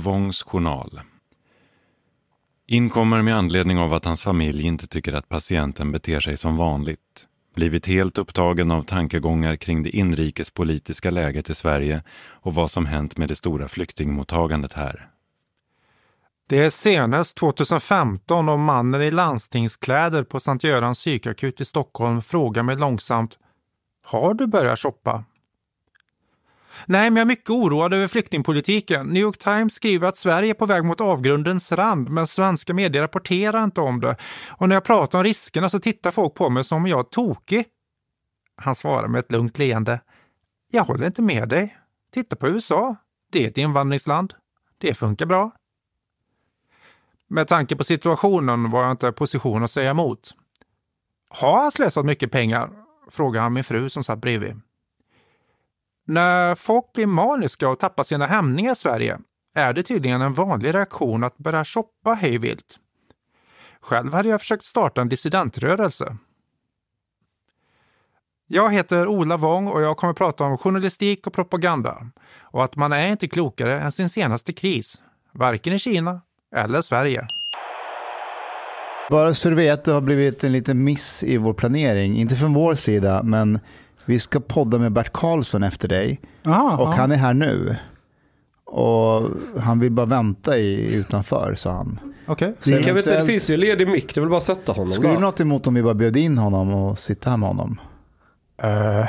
Ur Wångs journal. Inkommer med anledning av att hans familj inte tycker att patienten beter sig som vanligt. Blivit helt upptagen av tankegångar kring det inrikespolitiska läget i Sverige och vad som hänt med det stora flyktingmottagandet här. Det är senast 2015 och mannen i landstingskläder på Sankt Görans psykakut i Stockholm frågar mig långsamt Har du börjat shoppa? Nej, men jag är mycket oroad över flyktingpolitiken. New York Times skriver att Sverige är på väg mot avgrundens rand, men svenska medier rapporterar inte om det. Och när jag pratar om riskerna så tittar folk på mig som om jag är tokig. Han svarar med ett lugnt leende. Jag håller inte med dig. Titta på USA. Det är ett invandringsland. Det funkar bra. Med tanke på situationen var jag inte i position att säga emot. Har han slösat mycket pengar? frågar han min fru som satt bredvid. När folk blir maniska och tappar sina hämningar i Sverige är det tydligen en vanlig reaktion att börja shoppa hejvilt. Själv hade jag försökt starta en dissidentrörelse. Jag heter Ola Wång och jag kommer att prata om journalistik och propaganda och att man är inte klokare än sin senaste kris, varken i Kina eller Sverige. Bara så du vet, det har blivit en liten miss i vår planering. Inte från vår sida, men vi ska podda med Bert Karlsson efter dig. Aha, och ja. han är här nu. Och han vill bara vänta i, utanför, sa han. Okej. Inte, det eventuellt- finns ju ledig mick, det vill bara sätta honom Skulle du något emot om vi bara bjöd in honom och sitta här med honom? Eh,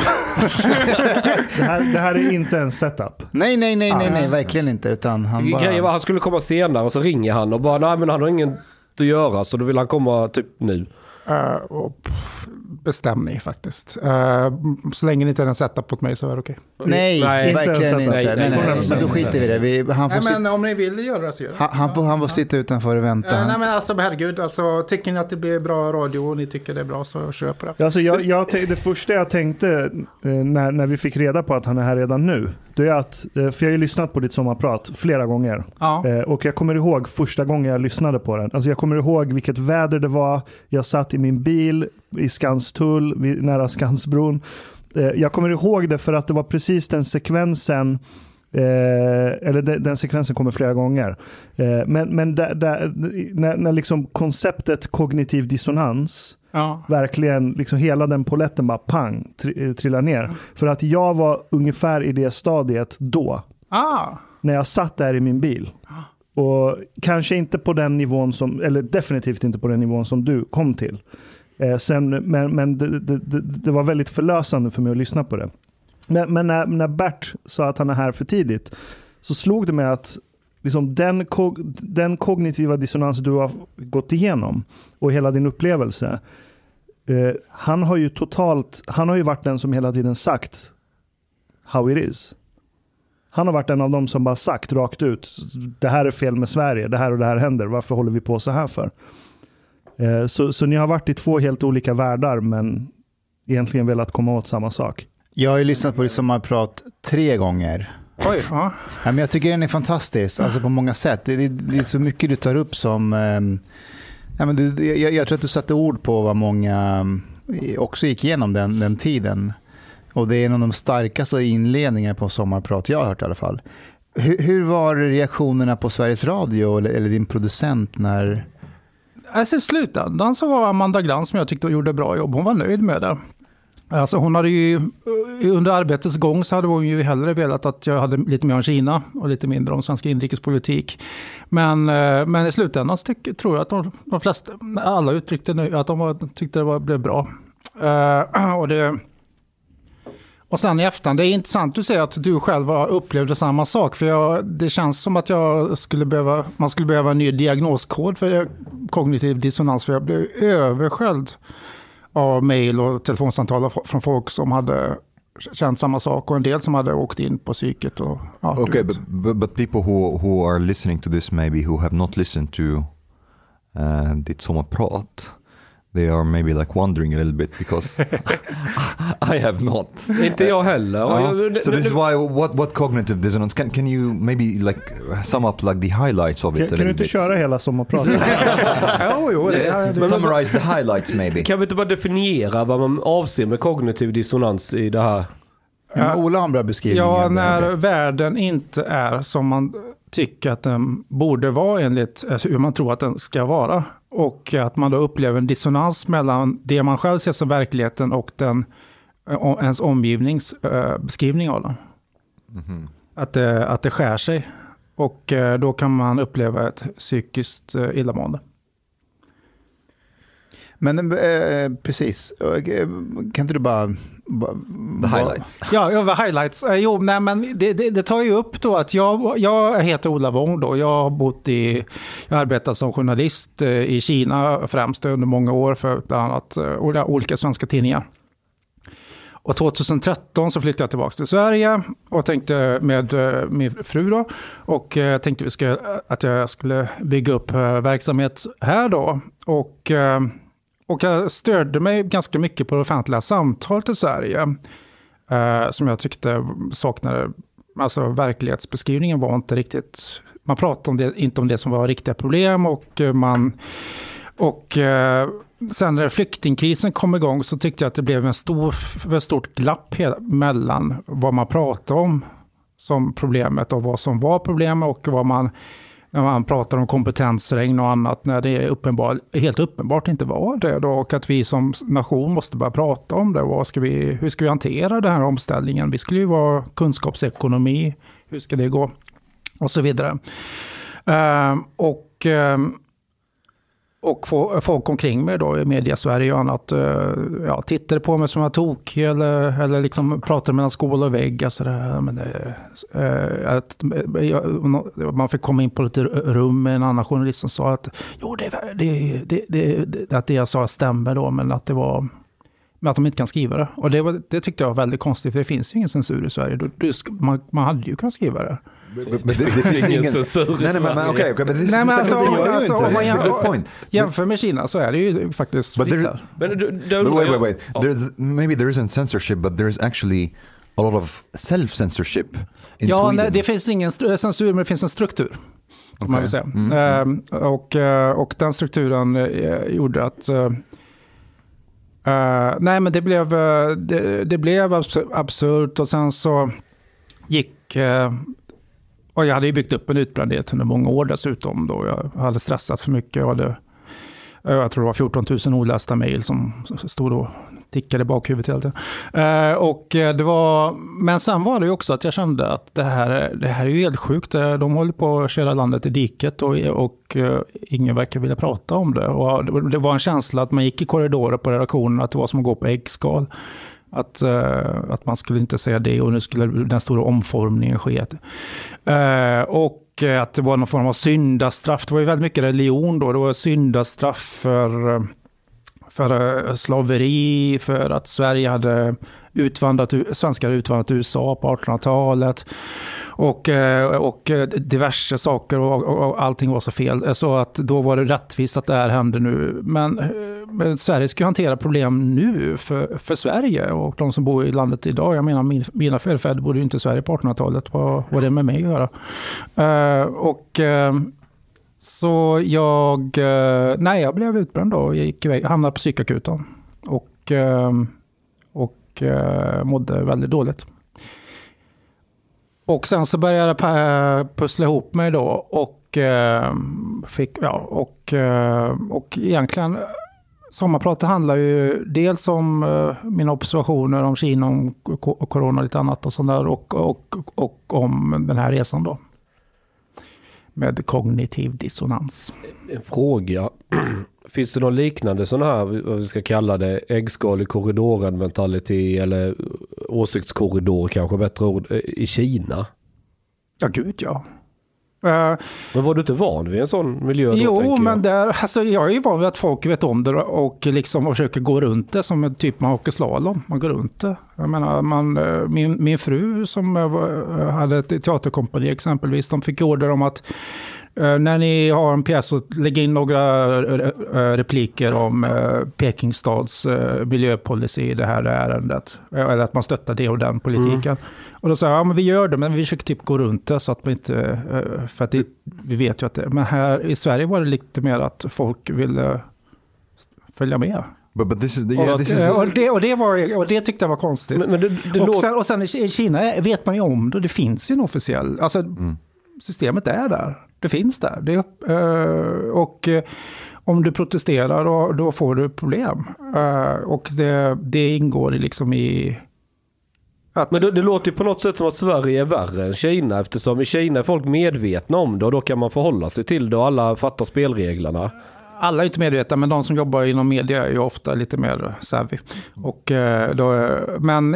Det här, det här är inte en setup. Nej, nej, nej, nej, nej, verkligen inte. Utan han bara... Grejen var han skulle komma senare och så ringer han och bara nej men han har inget att göra så då vill han komma typ nu. och pff, bestäm ni faktiskt. Eh, så länge ni inte är en setup mot mig så är det okej. Nej, Nej, inte verkligen inte. Nej, nej, nej, nej, nej, Men då skiter vi i det. Vi, han, får Nej, men om ni vill göra det så gör det. han, han, får, han får sitta utanför och vänta. Eh, nej men alltså herregud, alltså, tycker ni att det blir bra radio och ni tycker det är bra så kör på det. Alltså jag, jag, det första jag tänkte eh, när, när vi fick reda på att han är här redan nu, det är att, eh, för jag har ju lyssnat på ditt sommarprat flera gånger. Ja. Eh, Och jag kommer ihåg första gången jag lyssnade på den. Alltså jag kommer ihåg vilket väder det var. Jag satt i min bil i Skanstull, nära Skansbron. Eh, Jag kommer ihåg det för att det var precis den sekvensen Eh, eller de, den sekvensen kommer flera gånger. Eh, men men där, där, när, när liksom konceptet kognitiv dissonans Ja. verkligen, liksom hela den poletten bara pang, tri, eh, trillar ner. För att jag var ungefär i det stadiet då Ah. när jag satt där i min bil. Och kanske inte på den nivån som, eller definitivt inte på den nivån som du kom till. Eh, sen, men men det, det, det, det var väldigt förlösande för mig att lyssna på det. Men, men när, när Bert sa att han är här för tidigt så slog det mig att liksom den, kog, den kognitiva dissonans du har gått igenom och hela din upplevelse. Eh, han har ju totalt, han har ju varit den som hela tiden sagt how it is. Han har varit en av dem som bara sagt rakt ut, det här är fel med Sverige, det här och det här händer, varför håller vi på så här för? Eh, Så, så ni har varit i två helt olika världar, men egentligen velat komma åt samma sak. jag har ju lyssnat på ditt sommarprat tre gånger. Oj, ja. Ja, men jag tycker den är fantastisk, alltså på många sätt. Det, det, det är så mycket du tar upp som... ehm, ja, men du, jag, jag tror att du satte ord på vad många ehm, också gick igenom den, den tiden. Och det är en av de starkaste inledningarna på sommarprat jag har hört i alla fall. Hur, hur var reaktionerna på Sveriges Radio eller, eller din producent när... Alltså i slutändan så var Amanda Glans som jag tyckte gjorde bra jobb. Hon var nöjd med det. Alltså hon hade ju, under arbetets gång så hade hon ju hellre velat att jag hade lite mer om Kina och lite mindre om svensk inrikespolitik. Men, eh, men i slutändan så tyck, tror jag att de, de flesta, alla uttryckte nu att de var, tyckte det var, blev bra. Uh, och, det, och sen i efterhand, det är intressant att säger att du själv upplevde samma sak. För jag, det känns som att jag skulle behöva, man skulle behöva en ny diagnoskod för kognitiv dissonans. För jag blev översköljd av mejl och telefonsamtal från folk som hade känt samma sak och en del som hade åkt in på psyket. Och, ja, Okay, but, but but people who who are listening to this maybe who have not listened to uh, ditt sommarprat, they are maybe like wondering a little bit because I have not. Inte jag heller. Uh, so this is why what what cognitive dissonance can can you maybe like sum up like the highlights of it Kan, du inte bit? köra hela sommarpratet? jo, jo, det, det, Summarize the highlights maybe. Kan vi inte bara definiera vad man avser med kognitiv dissonans i det här? Ja, Ola har en bra beskrivning. Ja, det. när världen inte är som man tycker att den borde vara enligt alltså hur man tror att den ska vara. Och att man då upplever en dissonans mellan det man själv ser som verkligheten och den, eh, ens omgivnings eh, beskrivning av den. Mhm. Att det, att det skär sig. Och eh, då kan man uppleva ett psykiskt eh, illamående. Men eh, precis, eh, kan inte du bara... bara The highlights. Ja, över highlights. Jo, nej, men det, det, det tar ju upp då att jag, jag heter Ola Wong då. Jag har bott i, jag har arbetat som journalist eh, i Kina främst under många år för bland annat eh, olika- svenska tidningar. Och 2013 så flyttade jag tillbaka till Sverige och tänkte med min fru då. Och eh, tänkte att jag skulle bygga upp verksamhet här då. Och, och jag störde mig ganska mycket på det offentliga samtalet i Sverige. Eh, som jag tyckte saknade, alltså verklighetsbeskrivningen var inte riktigt, man pratade om det, inte om det som var riktiga problem och eh, man, och eh, sen när flyktingkrisen kom igång så tyckte jag att det blev en stor, för stort glapp mellan vad man pratade om som problemet och vad som var problemet och vad man, när man pratar om kompetensregn och annat, när det är uppenbar, helt uppenbart inte var det då, och att vi som nation måste börja prata om det. Vad ska vi, hur ska vi hantera den här omställningen? Vi skulle ju vara kunskapsekonomi, hur ska det gå? Och så vidare. Uh, och uh, och folk omkring mig då i media-Sverige och annat eh, ja, tittade på mig som jag tok eller, eller liksom pratade mellan skål och vägg. Alltså det, men eh, det, eh, att, jag, man fick komma in på ett rum med en annan journalist som sa att jo, det, det, det, det, att det jag sa stämmer då, men att det var men att de inte kan skriva det. Och det, var, det tyckte jag var väldigt konstigt, för det finns ju ingen censur i Sverige. Du, du, man, man hade ju kunnat skriva det. But this, this is ingen censur i Nej, nej, men, men Sverige. okej, okej, men this, Nej, men alltså, det gör ju alltså, inte det. a jäm- good point. Jämför med Kina så är det ju faktiskt But fritt there- där. Men But wait, wait, wait. Ja. There's maybe there isn't censorship, but there is actually a lot of self-censorship in Ja, Sweden. nej, det finns ingen censur, men det finns en struktur. Kan man väl säga. Mm. Ehm, och, eh, och den strukturen eh, gjorde att... eh, eh, nej, men det blev, det, det blev abs- absurt och sen så gick... eh, och jag hade ju byggt upp en utbrändhet under många år dessutom. Då jag hade stressat för mycket. Jag, hade, eh, jag tror det var 14 000 olästa mejl som stod och tickade i bakhuvudet hela tiden. Eh, och eh, det var, men sen var det ju också att jag kände att det här, är- det här är ju helt sjukt. Eh, de håller på att köra landet i diket och, och eh, ingen verkar vilja prata om det. Och det- det var en känsla att man gick i korridorer på redaktionen, att det var som att gå på äggskal. Att, eh, att man skulle inte säga det och nu skulle den stora omformningen ske. Eh, och att det var någon form av syndastraff. Det var ju väldigt mycket religion då. Det var syndastraff för för eh, slaveri, för att Sverige hade utvandrat, svenskar hade utvandrat till USA på 1800-talet. Och, eh, och eh, diverse saker och, och, och allting var så fel. Så att då var det rättvist att det här hände nu. Men, eh, men Sverige ska hantera problem nu för, för Sverige och de som bor i landet idag. Jag menar min, mina förfäder bodde ju inte i Sverige på 1800-talet. Vad har det med mig att göra? Och så jag, nej jag blev utbränd då och gick iväg, hamnade på psykakuten. Och, och mådde väldigt dåligt. Och sen så började jag eh, pussla ihop mig då och eh, fick, ja, och, eh, och egentligen Sommarpratet handlar ju dels om eh, mina observationer om Kina, om och corona och lite annat och sånt där och, och, och om den här resan då. Med kognitiv dissonans. En fråga. Finns det någon liknande sån här, vad vi ska kalla det, äggskal i korridoren mentalitet eller åsiktskorridor kanske bättre ord, i Kina? Ja, gud ja. Eh, Men var du inte van vid en sån miljö då? jo, men jag? där, alltså, jag är ju van vid att folk vet om det och liksom försöker gå runt det som en typ man åker slalom. Man går runt det. Jag menar, man, eh, min, min fru som eh, hade ett teaterkompani exempelvis, de fick order om att eh, när ni har en pjäs så lägg in några eh, eh, repliker om Pekingstads miljöpolicy i det här ärendet. Eller att man stöttar det och den politiken. Och då sa jag, ja men vi gör det, men vi försöker typ gå runt det så att vi inte, för att det, vi vet ju att det, men här i Sverige var det lite mer att folk ville följa med. But but this is the, Och is det, och, det var, och det tyckte jag var konstigt. Men, men det, det och, sen, och sen i Kina vet man ju om det, det finns ju en officiell, alltså Mm. Systemet är där, det finns där. Det, eh, och eh, om du protesterar då, då får du problem. Eh, och det, det ingår liksom i... Att, Men det, det låter ju på något sätt som att Sverige är värre än Kina eftersom i Kina är folk medvetna om det och då kan man förhålla sig till det och alla fattar spelreglerna. alla är inte medvetna, men de som jobbar inom media är ju ofta lite mer savvy. Och, då, men,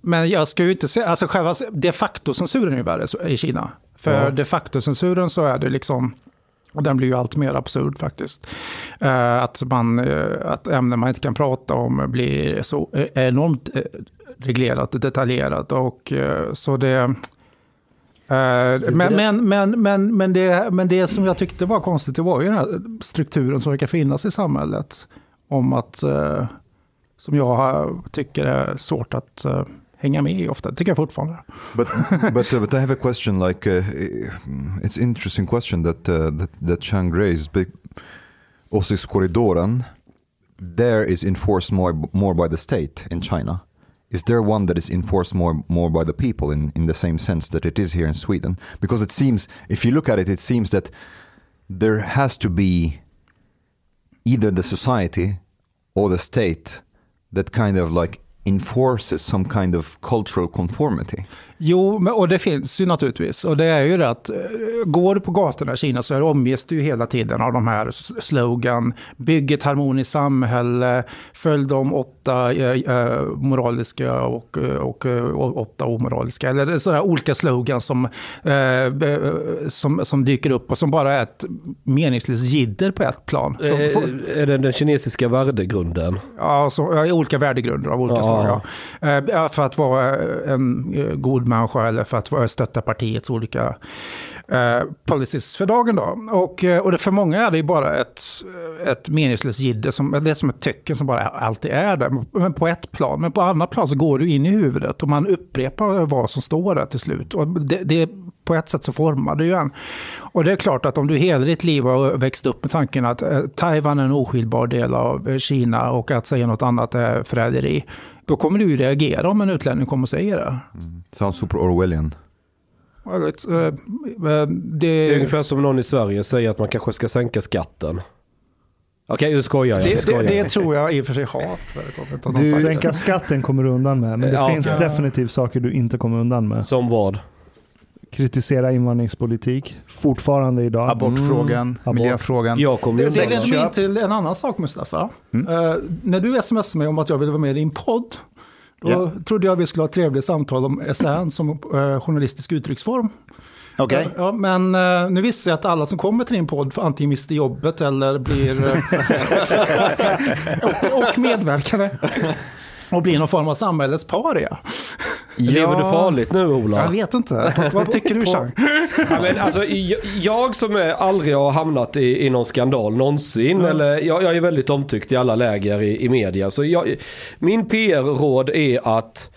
men jag ska ju inte säga, alltså själva de facto-censuren är ju värre i Kina. För Ja. de facto-censuren så är det liksom, och den blir ju allt mer absurd faktiskt. Eh, att, man, eh, att ämnen man inte kan prata om blir så eh, enormt eh, reglerat och detaljerat. Och, eh, så det... Eh, men, men, men, men, men, det, men det som jag tyckte var konstigt, det var ju den här strukturen som verkar finnas i samhället. Om att, som jag tycker är svårt att hänga med i ofta. Det tycker jag fortfarande. but but uh, but I have a question. Like, uh, it's interesting question that uh, that that Chang raised. Åsiktskorridoren, there is enforced more more by the state in China. Is there one that is enforced more more by the people in in the same sense that it is here in Sweden? Because it seems, if you look at it, it seems that there has to be either the society or the state that kind of like enforces some kind of cultural conformity. Jo, och det finns ju naturligtvis. Och det är ju det att eh, går du på gatorna i Kina så omges du ju hela tiden av de här slogan. Bygg ett harmoniskt samhälle, följ de åtta eh, eh, moraliska och, och, och åtta omoraliska. Eller sådana olika slogans som, eh, som, som dyker upp och som bara är ett meningslöst jidder på ett plan. Som är det den kinesiska värdegrunden? Ja, så, olika värdegrunder av olika Ja. slag. Ja. Eh, För att vara en god människa eller för att vara- stötta partiets olika eh, policies för dagen. Då. Och, eh, och det, för många är det ju bara ett, ett meningslöst jidder, som, det är som ett tecken som bara alltid är där. Men på ett plan, men på annat plan så går du in i huvudet och man upprepar vad som står där till slut. Och det, det, på ett sätt så formar det ju en. Och det är klart att om du hela ditt liv har växt upp med tanken att eh, Taiwan är en oskiljbar del av Kina och att säga något annat är förräderi, då kommer du ju reagera om en utlänning kommer och säger det. Sounds super Orwellian. Well, it's, eh, eh, Det är det, ungefär som någon i Sverige säger att man kanske ska sänka skatten. Okej, nu skojar jag. det, det, skojar det tror jag i och för sig har förekommit. Du- det. Sänka skatten kommer du undan med, men det Ja, finns okej. definitivt saker du inte kommer undan med. Som vad? Kritisera invandringspolitik, fortfarande idag. Abortfrågan, Abort. miljöfrågan. Jag kommer Det, leder mig in till en annan sak Mustafa. Eh, när du smsade mig om att jag ville vara med i din podd, då Ja. trodde jag vi skulle ha ett trevligt samtal om SRN som eh, journalistisk uttrycksform. Okej. Ja, men eh, nu visste jag att alla som kommer till din podd antingen mister jobbet eller blir... och, och medverkare. Och blir någon form av samhällets paria. Lever du farligt nu Ola? Jag vet inte. Vad tycker du Chang? Ja, men alltså, jag, jag som är, aldrig har hamnat i, i någon skandal någonsin. Eller, jag, jag är väldigt omtyckt i alla läger i, i media. Så jag, min PR-råd är att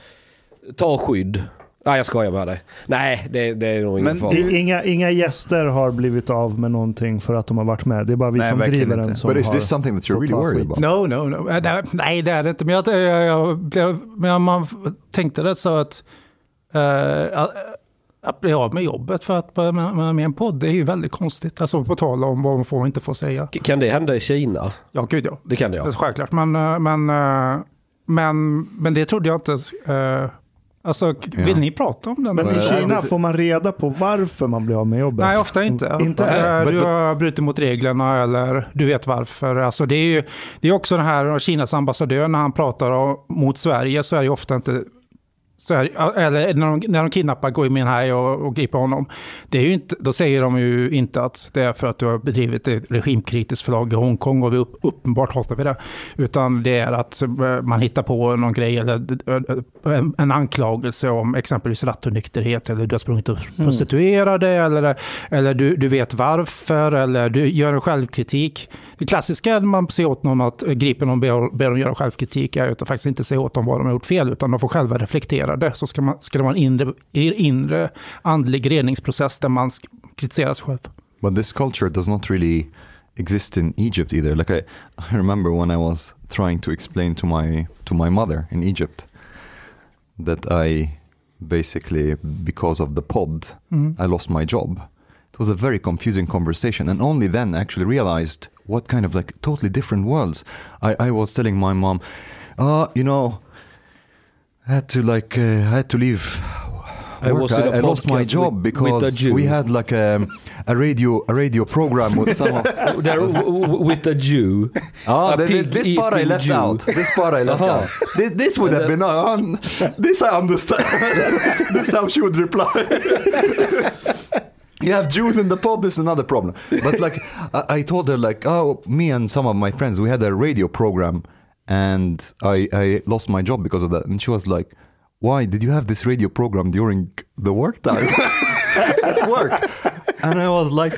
ta skydd. Nej jag skojar med dig. Nej det, det är nog ingen fara. Inga, inga gäster har blivit av med någonting för att de har varit med. Det är bara vi Nej, som driver den som But is har this something that you're really worried about? No, no, no. Eh, Nej, det är det inte. Men jag, jag, jag blev, men man tänkte det så att, eh, att, bli av med jobbet för att med, med, en podd, det är ju väldigt konstigt. Alltså på tal om vad man får och inte får säga. K- Kan det hända i Kina? Ja, gud ja. Det kan det Det är ja. självklart. Men, eh, men, men, men det trodde jag inte. eh, Alltså, vill Ja. ni prata om den? Men i Kina får man reda på varför man blir av med jobbet. Nej, ofta inte. Inte? Eh, Du har brutit mot reglerna eller du vet varför. Alltså det är ju det är också den här Kinas ambassadör när han pratar om, mot Sverige så är det ju ofta inte så är, eller när de, när de kidnappar Gui Minhai och, och griper honom. Det är ju inte, då säger de ju inte att det är för att du har bedrivit ett regimkritiskt förlag i Hongkong och vi upp, uppenbart hatar vi det. Utan det är att eh, man hittar på någon grej eller eh, en, en anklagelse om exempelvis rattonykterhet eller du har sprungit upp prostituerade eller, eller du, du vet varför eller du gör en självkritik. Det klassiska när man ser åt någon att gripa någon och ber, ber dem göra självkritik är att faktiskt inte säga åt dem vad de har gjort fel utan de får själva reflektera det. Så ska, man, ska det vara en inre, inre andlig reningsprocess där man kritiserar sig själv. But this culture does not really exist in Egypt either. Like I, I remember when I was trying to explain to my to my mother in Egypt that I basically because of the pod Mm. I lost my job. It was a very confusing conversation, and only then I actually realized what kind of like totally different worlds. I, I was telling my mom, uh, you know, I had to like uh, I had to leave. I work. was in a I, I lost my job with- because with we had like a, a radio a radio program with some. Of, There, w- w- with a Jew. Ah, A the- this part I left Jew. out. This part I left Aha. out. This, this would have been on. This I understand. this is how she would reply. you have Jews in the pod. This is another problem. But like, I, I told her like, oh, me and some of my friends, we had a radio program, and I I lost my job because of that. And she was like, why did you have this radio program during the work time at work? And I was like.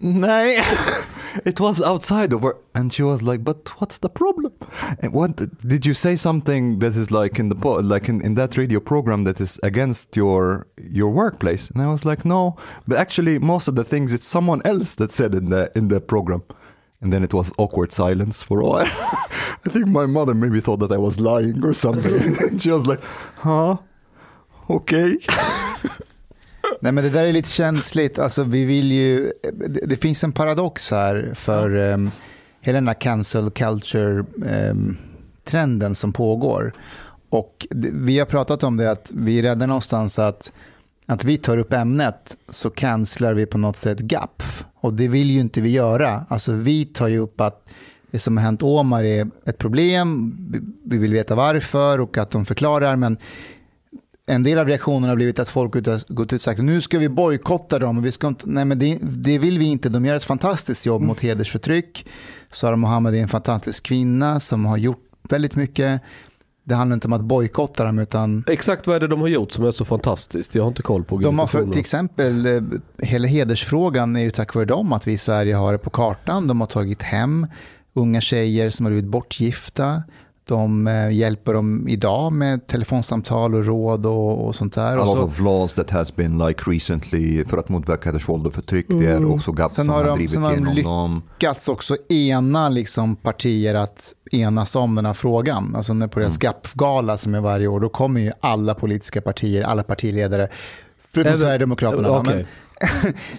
No, it was outside of work. And she was like, but what's the problem? And what did you say something that is like in the po- like in, in that radio program that is against your your workplace? And I was like, no, but actually most of the things it's someone else that said in the in the program. And then it was awkward silence for a while. I think my mother maybe thought that I was lying or something. she was like, huh? Okay. Nej men det där är lite känsligt. Alltså vi vill ju, det, det finns en paradox här för um, hela den här cancel culture um, trenden som pågår. Och det, vi har pratat om det att vi är rädda någonstans att, att vi tar upp ämnet så cancelar vi på något sätt GAPF. Och det vill ju inte vi göra. Alltså vi tar ju upp att det som har hänt Omar är ett problem, vi- vi vill veta varför och att de förklarar, men en del av reaktionerna har blivit att folk har gått ut och sagt nu ska vi bojkotta dem. Vi ska inte, nej men det, det vill vi inte. De gör ett fantastiskt jobb mot hedersförtryck. Sara Mohammed är en fantastisk kvinna som har gjort väldigt mycket. Det handlar inte om att bojkotta dem utan Exakt vad är det de har gjort som är så fantastiskt? Jag har inte koll på de har för, till exempel eh, hela hedersfrågan är ju tack vare dem att vi i Sverige har det på kartan. De har tagit hem unga tjejer som har blivit bortgifta. De eh, hjälper dem idag med telefonsamtal och råd och, och sånt där. A Och lot så- of laws that has been like recently för att motverka hedersvåld och förtryck. Det är också GAP Sen som har har, de- drivit sen har de igenom lyck- dem. lyckats också ena liksom partier att enas om den här frågan. Alltså när på deras GAPF-gala som är varje år, då kommer ju alla politiska partier, alla partiledare, förutom Även- Sverigedemokraterna. Okej.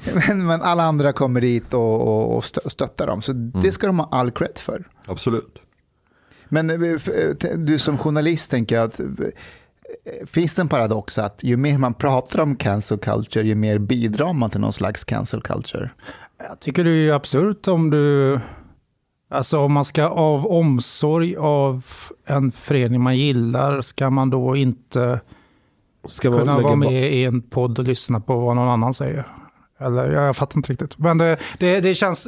Men, men, men alla andra kommer dit och, och, och stö- stöttar dem. Så det ska de ha all cred för. Absolut. Men eh, eh, du som journalist tänker jag att eh, finns det en paradox att ju mer man pratar om cancel culture, ju mer bidrar man till någon slags cancel culture? Jag tycker det är absurt om du... Alltså om man ska av omsorg av en förening man gillar, ska man då inte Ska kunna vara med i en podd och lyssna på vad någon annan säger? Eller ja, jag fattar inte riktigt. Men det, det, det känns...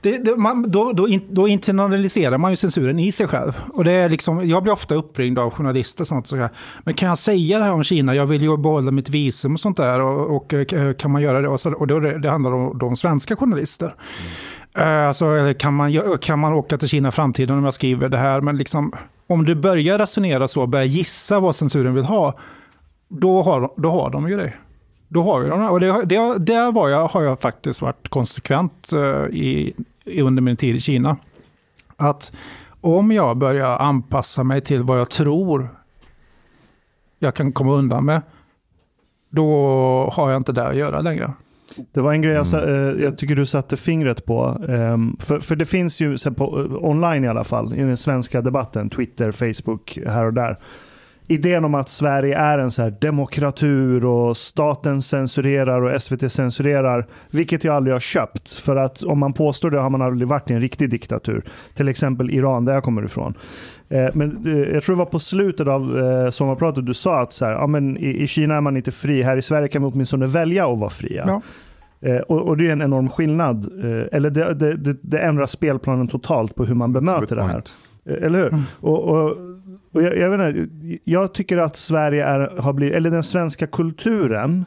Det, det, man, då, då, in, då internaliserar man ju censuren i sig själv. Och det är liksom, jag blir ofta uppringd av journalister och sånt. Så här, men kan jag säga det här om Kina? Jag vill ju behålla mitt visum och sånt där. Och, och eh, kan man göra det? Och, så, och då, det, det handlar om de svenska journalister. Eh, Alltså, kan, man, kan man åka till Kina i framtiden om jag skriver det här? Men liksom, om du börjar resonera så, börjar gissa vad censuren vill ha, då har, då har de ju det. Då har ju de det. Och det, det, där var jag, har jag faktiskt varit konsekvent eh, i, i under min tid i Kina. Att om jag börjar anpassa mig till vad jag tror jag kan komma undan med, då har jag inte där att göra längre. Det var en grej jag, sa- eh, jag tycker du satte fingret på. Ehm, för, för det finns ju så här på, eh, online i alla fall, i den svenska debatten, Twitter, Facebook, här och där. Idén om att Sverige är en så här demokratur och staten censurerar och SVT censurerar, vilket jag aldrig har köpt. För att om man påstår det har man aldrig varit i en riktig diktatur. Till exempel Iran, där jag kommer ifrån. Eh, Men eh, jag tror det var på slutet av eh, sommarpratet du sa att så här, ja, men i, Kina är man inte fri, här i Sverige kan vi åtminstone välja att vara fria. Ja. Och, och det är en enorm skillnad. Eller det, det, det, det ändrar spelplanen totalt på hur man bemöter det här. Eller hur? Mm. Och, och jag, jag, vet inte, jag tycker att Sverige är, har blivit, eller den svenska kulturen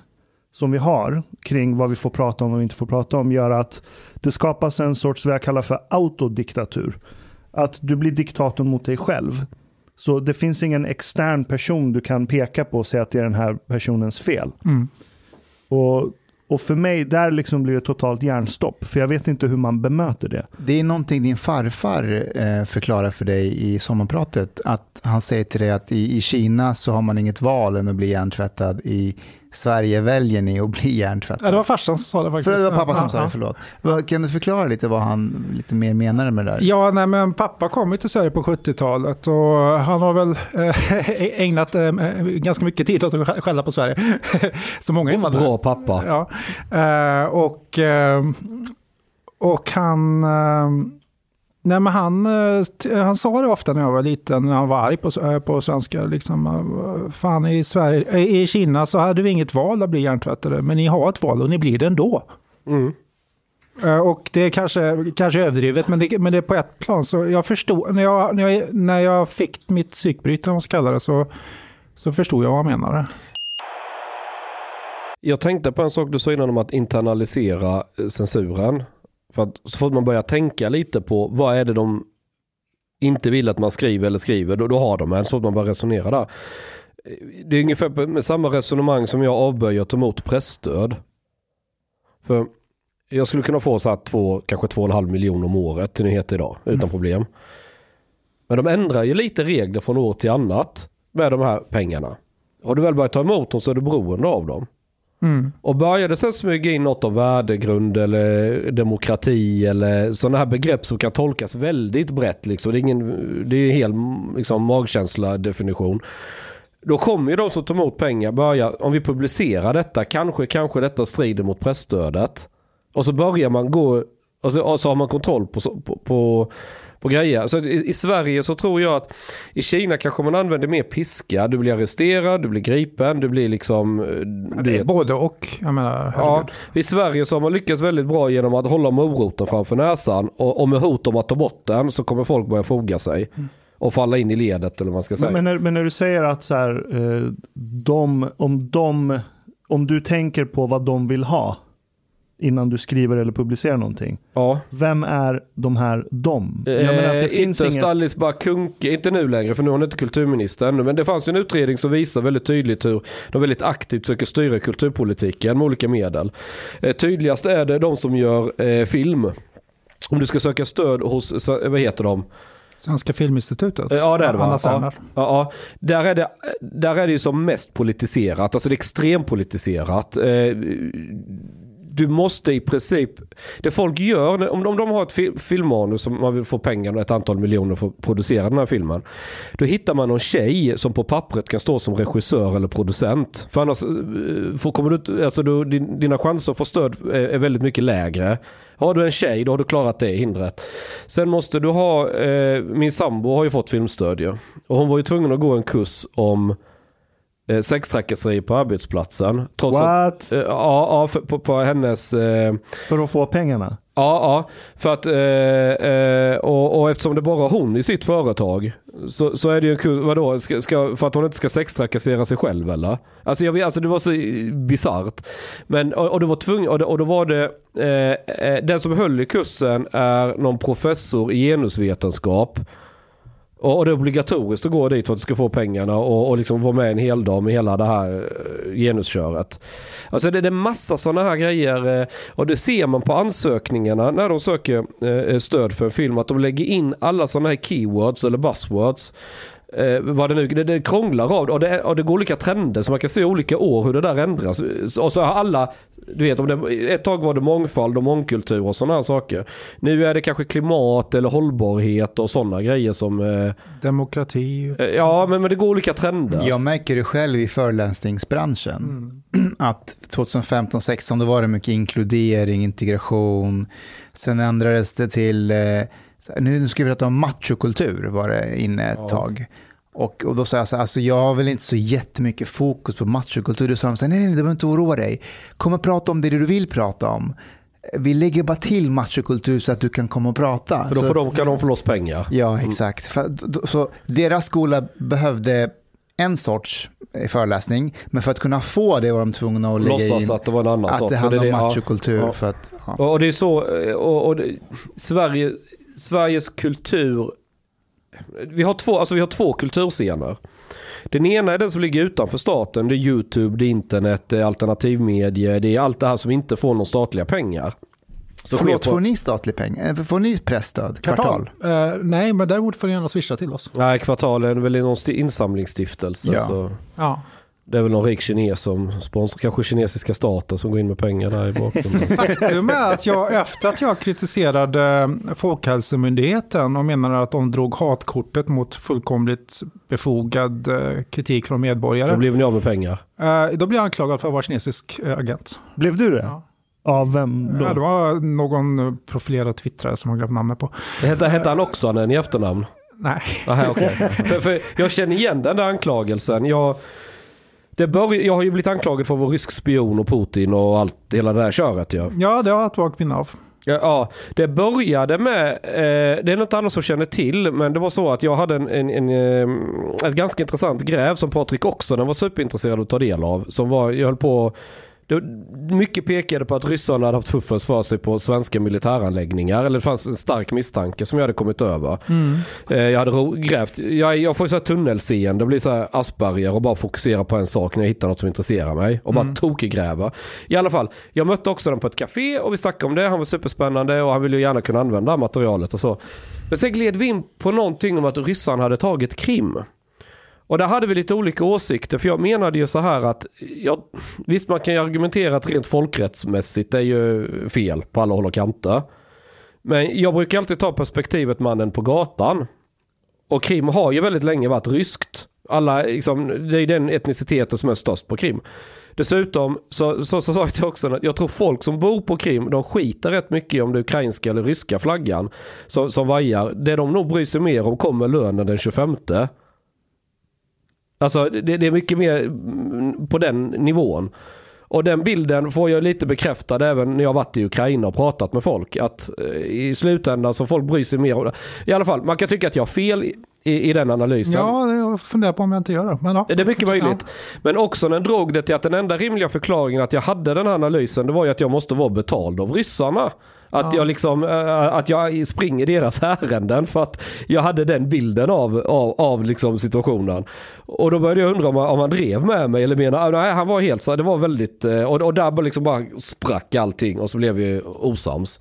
som vi har kring vad vi får prata om och inte får prata om gör att det skapas en sorts vad jag kallar för autodiktatur. Att du blir diktatorn mot dig själv. Så det finns ingen extern person du kan peka på och säga att det är den här personens fel. Mm. Och, och för mig, där liksom blir det totalt hjärnstopp. För jag vet inte hur man bemöter det. Det är någonting din farfar eh, förklarar för dig i sommarpratet. Att han säger till dig att i, i Kina så har man inget val än att bli hjärntvättad. I Sverige väljer ni att bli hjärntvättad. Ja, det var farsan som sa det faktiskt. För det var pappa som Ja, sa det, förlåt. Kan du förklara lite vad han lite mer menade med det där? Ja, nej, men pappa kom ju till Sverige på 70-talet och han har väl eh, ägnat eh, ganska mycket tid åt att skä- skälla på Sverige. Så många invandrare. Bra pappa. Ja, eh, och, och han... Eh, nej men han, eh, t- han sa det ofta när jag var liten, när han var arg på, eh, på svenska. Liksom, eh, fan i, Sverige, eh, i Kina så hade vi inget val att bli hjärntvättade, men ni har ett val och ni blir det ändå. Mm. Eh, Och det är kanske, kanske överdrivet, men det, men det är på ett plan. Så jag förstod, när jag, när jag, när jag fick mitt psykbryt, om man ska kalla det, så, så förstod jag vad han menade. Jag tänkte på en sak du sa innan om att internalisera eh, censuren. För att så fort man börjar tänka lite på vad är det de inte vill att man skriver eller skriver, då, då har de en. Så fort man börjar resonera där. Det är ungefär med samma resonemang som jag avböjer att ta emot pressstöd. För jag skulle kunna få så här två, kanske två och en halv miljon om året till nyheter idag, utan problem. Men de ändrar ju lite regler från år till annat med de här pengarna. Har du väl börjat ta emot dem så är du beroende av dem. Mm. Och började sen smyga in något om värdegrund eller demokrati eller sådana här begrepp som kan tolkas väldigt brett. Liksom. Det är, ingen, det är en hel liksom, magkänsla definition. Då kommer ju de som tar emot pengar börja, om vi publicerar detta, kanske, kanske detta strider mot pressstödet. Och så börjar man gå, och så, och så har man kontroll på, på, på, på grejer. Så i, I Sverige så tror jag att i Kina kanske man använder mer piska. Du blir arresterad, du blir gripen, du blir liksom... eh, du Det är vet, både och. Jag menar, Ja. I Sverige så har man lyckats väldigt bra genom att hålla moroten framför näsan och, och med hot om att ta bort den så kommer folk börja foga sig. Och falla in i ledet eller vad man ska säga. Men, men, när, men när du säger att så här, eh, de, om, de, om du tänker på vad de vill ha innan du skriver eller publicerar någonting. ja. Vem är de här de? Jag menar att det Eh, finns ytterst inget... Alice Bah Kuhnke, inte nu längre för nu är hon inte kulturminister ännu, men det fanns en utredning som visar väldigt tydligt hur de väldigt aktivt försöker styra kulturpolitiken med olika medel. Eh, tydligast är det de som gör eh, film. Om du ska söka stöd hos, eh, vad heter de? Svenska Filminstitutet. Ja det är det? Anna Ja, ja, ja. Där, är det, där är det ju som mest politiserat, alltså det är extremt politiserat. Eh, du måste i princip, det folk gör, om, om de har ett fil, filmmanus som man vill få pengar och ett antal miljoner för att producera den här filmen. Då hittar man någon tjej som på pappret kan stå som regissör eller producent. För annars eh, får, kommer du, alltså du, din, dina chanser att få stöd är, är väldigt mycket lägre. Har du en tjej då har du klarat det hindret. Sen måste du ha, eh, min sambo har ju fått filmstöd ju. Och hon var ju tvungen att gå en kurs om eh, sextrakasserier på arbetsplatsen. Trots att, What? eh, ja, ja för, på, på hennes eh, För att få pengarna? Ja, ja. För att, eh, eh, och, och eftersom det bara är hon i sitt företag så, så är det ju en kurs, vadå, ska, ska, för att hon inte ska sextrakassera sig själv eller? Alltså, jag, alltså det var så bisarrt. Men, och, och, det var tvungen, och, det, och då var det, eh, den som höll i kursen är någon professor i genusvetenskap. Och, och det är obligatoriskt att gå dit för att du ska få pengarna och, och liksom vara med en hel dag med hela det här eh, genusköret. Alltså det, det är massa sådana här grejer eh, och det ser man på ansökningarna när de söker eh, stöd för en film att de lägger in alla sådana här keywords eller buzzwords. Eh, vad det nu, det, det krånglar av och, det och det går olika trender så man kan se olika år hur det där ändras. Och så har alla, du vet, om det, ett tag var det mångfald och mångkultur och sådana här saker. Nu är det kanske klimat eller hållbarhet och sådana grejer som, eh, Demokrati. eh, ja men, men det går olika trender. Jag märker det själv i föreläsningsbranschen. Att 2015-16 då var det mycket inkludering, integration. Sen ändrades det till, eh, nu ska vi prata om machokultur var det inne ett tag. Och, och då sa jag så här, alltså jag har väl inte så jättemycket fokus på machokultur. Då sa de så här, nej, nej, du behöver inte oroa dig. Kom och prata om det du vill prata om. Vi lägger bara till machokultur så att du kan komma och prata. För då får de, kan de få loss pengar. Ja, exakt. För, d- så deras skola behövde en sorts eh, föreläsning, men för att kunna få det var de tvungna att lägga Låtsas in att det var en annan att sak. det För handlar om ja. machokultur. Ja. För att, ja. Och, och det är så, eh, och, och det, Sverige, Sveriges kultur, vi har, två, alltså vi har två kulturscener. Den ena är den som ligger utanför staten. Det är YouTube, det är internet, det är alternativmedier, det är allt det här som inte får några statliga pengar. Så Förlåt, på... får ni statlig pengar? Eh, får ni pressstöd? Kvartal? kvartal? Uh, nej, men däremot får ni gärna swisha till oss. Nej, kvartal är väl någon insamlingsstiftelse. Ja. Så. ja. Det är väl någon rik kines som sponsrar, kanske kinesiska staten som går in med pengar där i bakgrunden. Faktum är att jag efter att jag kritiserade Folkhälsomyndigheten och menade att de drog hatkortet mot fullkomligt befogad eh, kritik från medborgare. Då blev ni av med pengar? Eh, då blev jag anklagad för att vara kinesisk eh, agent. Blev du det? Ja. Av vem då? Ja, det var någon profilerad twittrare som har glömt namnet på. Hette, hette han också en i efternamn? Nej. Aha, okay. för, för jag känner igen den där anklagelsen. Jag, det bör, jag har ju blivit anklagad för att vara rysk spion och Putin och allt, hela det där köret. Ja, ja det har jag ett vagt minne av. Ja, ja, det började med, eh, det är något alla som känner till, men det var så att jag hade en, en, en eh, ett ganska intressant gräv som Patrik också den var superintresserad av att ta del av. Som var, jag höll på det, mycket pekade på att ryssarna hade haft fuffens för sig på svenska militäranläggningar. Eller det fanns en stark misstanke som jag hade kommit över. Mm. Eh, jag hade grävt, jag, jag får så här tunnelseende, blir så här Asperger och bara fokusera på en sak när jag hittar något som intresserar mig. Och bara mm. tokgräva. I alla fall, jag mötte också den på ett café och vi snackade om det. Han var superspännande och han ville ju gärna kunna använda materialet och så. Men sen gled vi in på någonting om att ryssarna hade tagit Krim. Och där hade vi lite olika åsikter. För jag menade ju så här att, ja, visst man kan ju argumentera att rent folkrättsmässigt det är ju fel på alla håll och kanter. Men jag brukar alltid ta perspektivet mannen på gatan. Och Krim har ju väldigt länge varit ryskt. Alla, liksom, det är den etniciteten som är störst på Krim. Dessutom så, så, så sa jag också att jag tror folk som bor på Krim, de skiter rätt mycket om det ukrainska eller ryska flaggan som, som vajar. Det de nog bryr sig mer om kommer lönen den 25. Alltså det, det, är mycket mer på den nivån. Och den bilden får jag lite bekräftad även när jag varit i Ukraina och pratat med folk. Att eh, i slutändan så folk bryr sig mer. I alla fall, man kan tycka att jag har fel i, i den analysen. Ja, jag funderar på om jag inte gör det. Men ja. Det är mycket möjligt. Men också den drog det till att den enda rimliga förklaringen att jag hade den här analysen det var ju att jag måste vara betald av ryssarna. Att, ja. jag liksom, äh, att jag springer deras ärenden för att jag hade den bilden av, av, av liksom situationen. Och då började jag undra om, om han drev med mig eller menar, nej han var helt så, det var väldigt, eh, och, och där liksom bara sprack allting och så blev vi osams.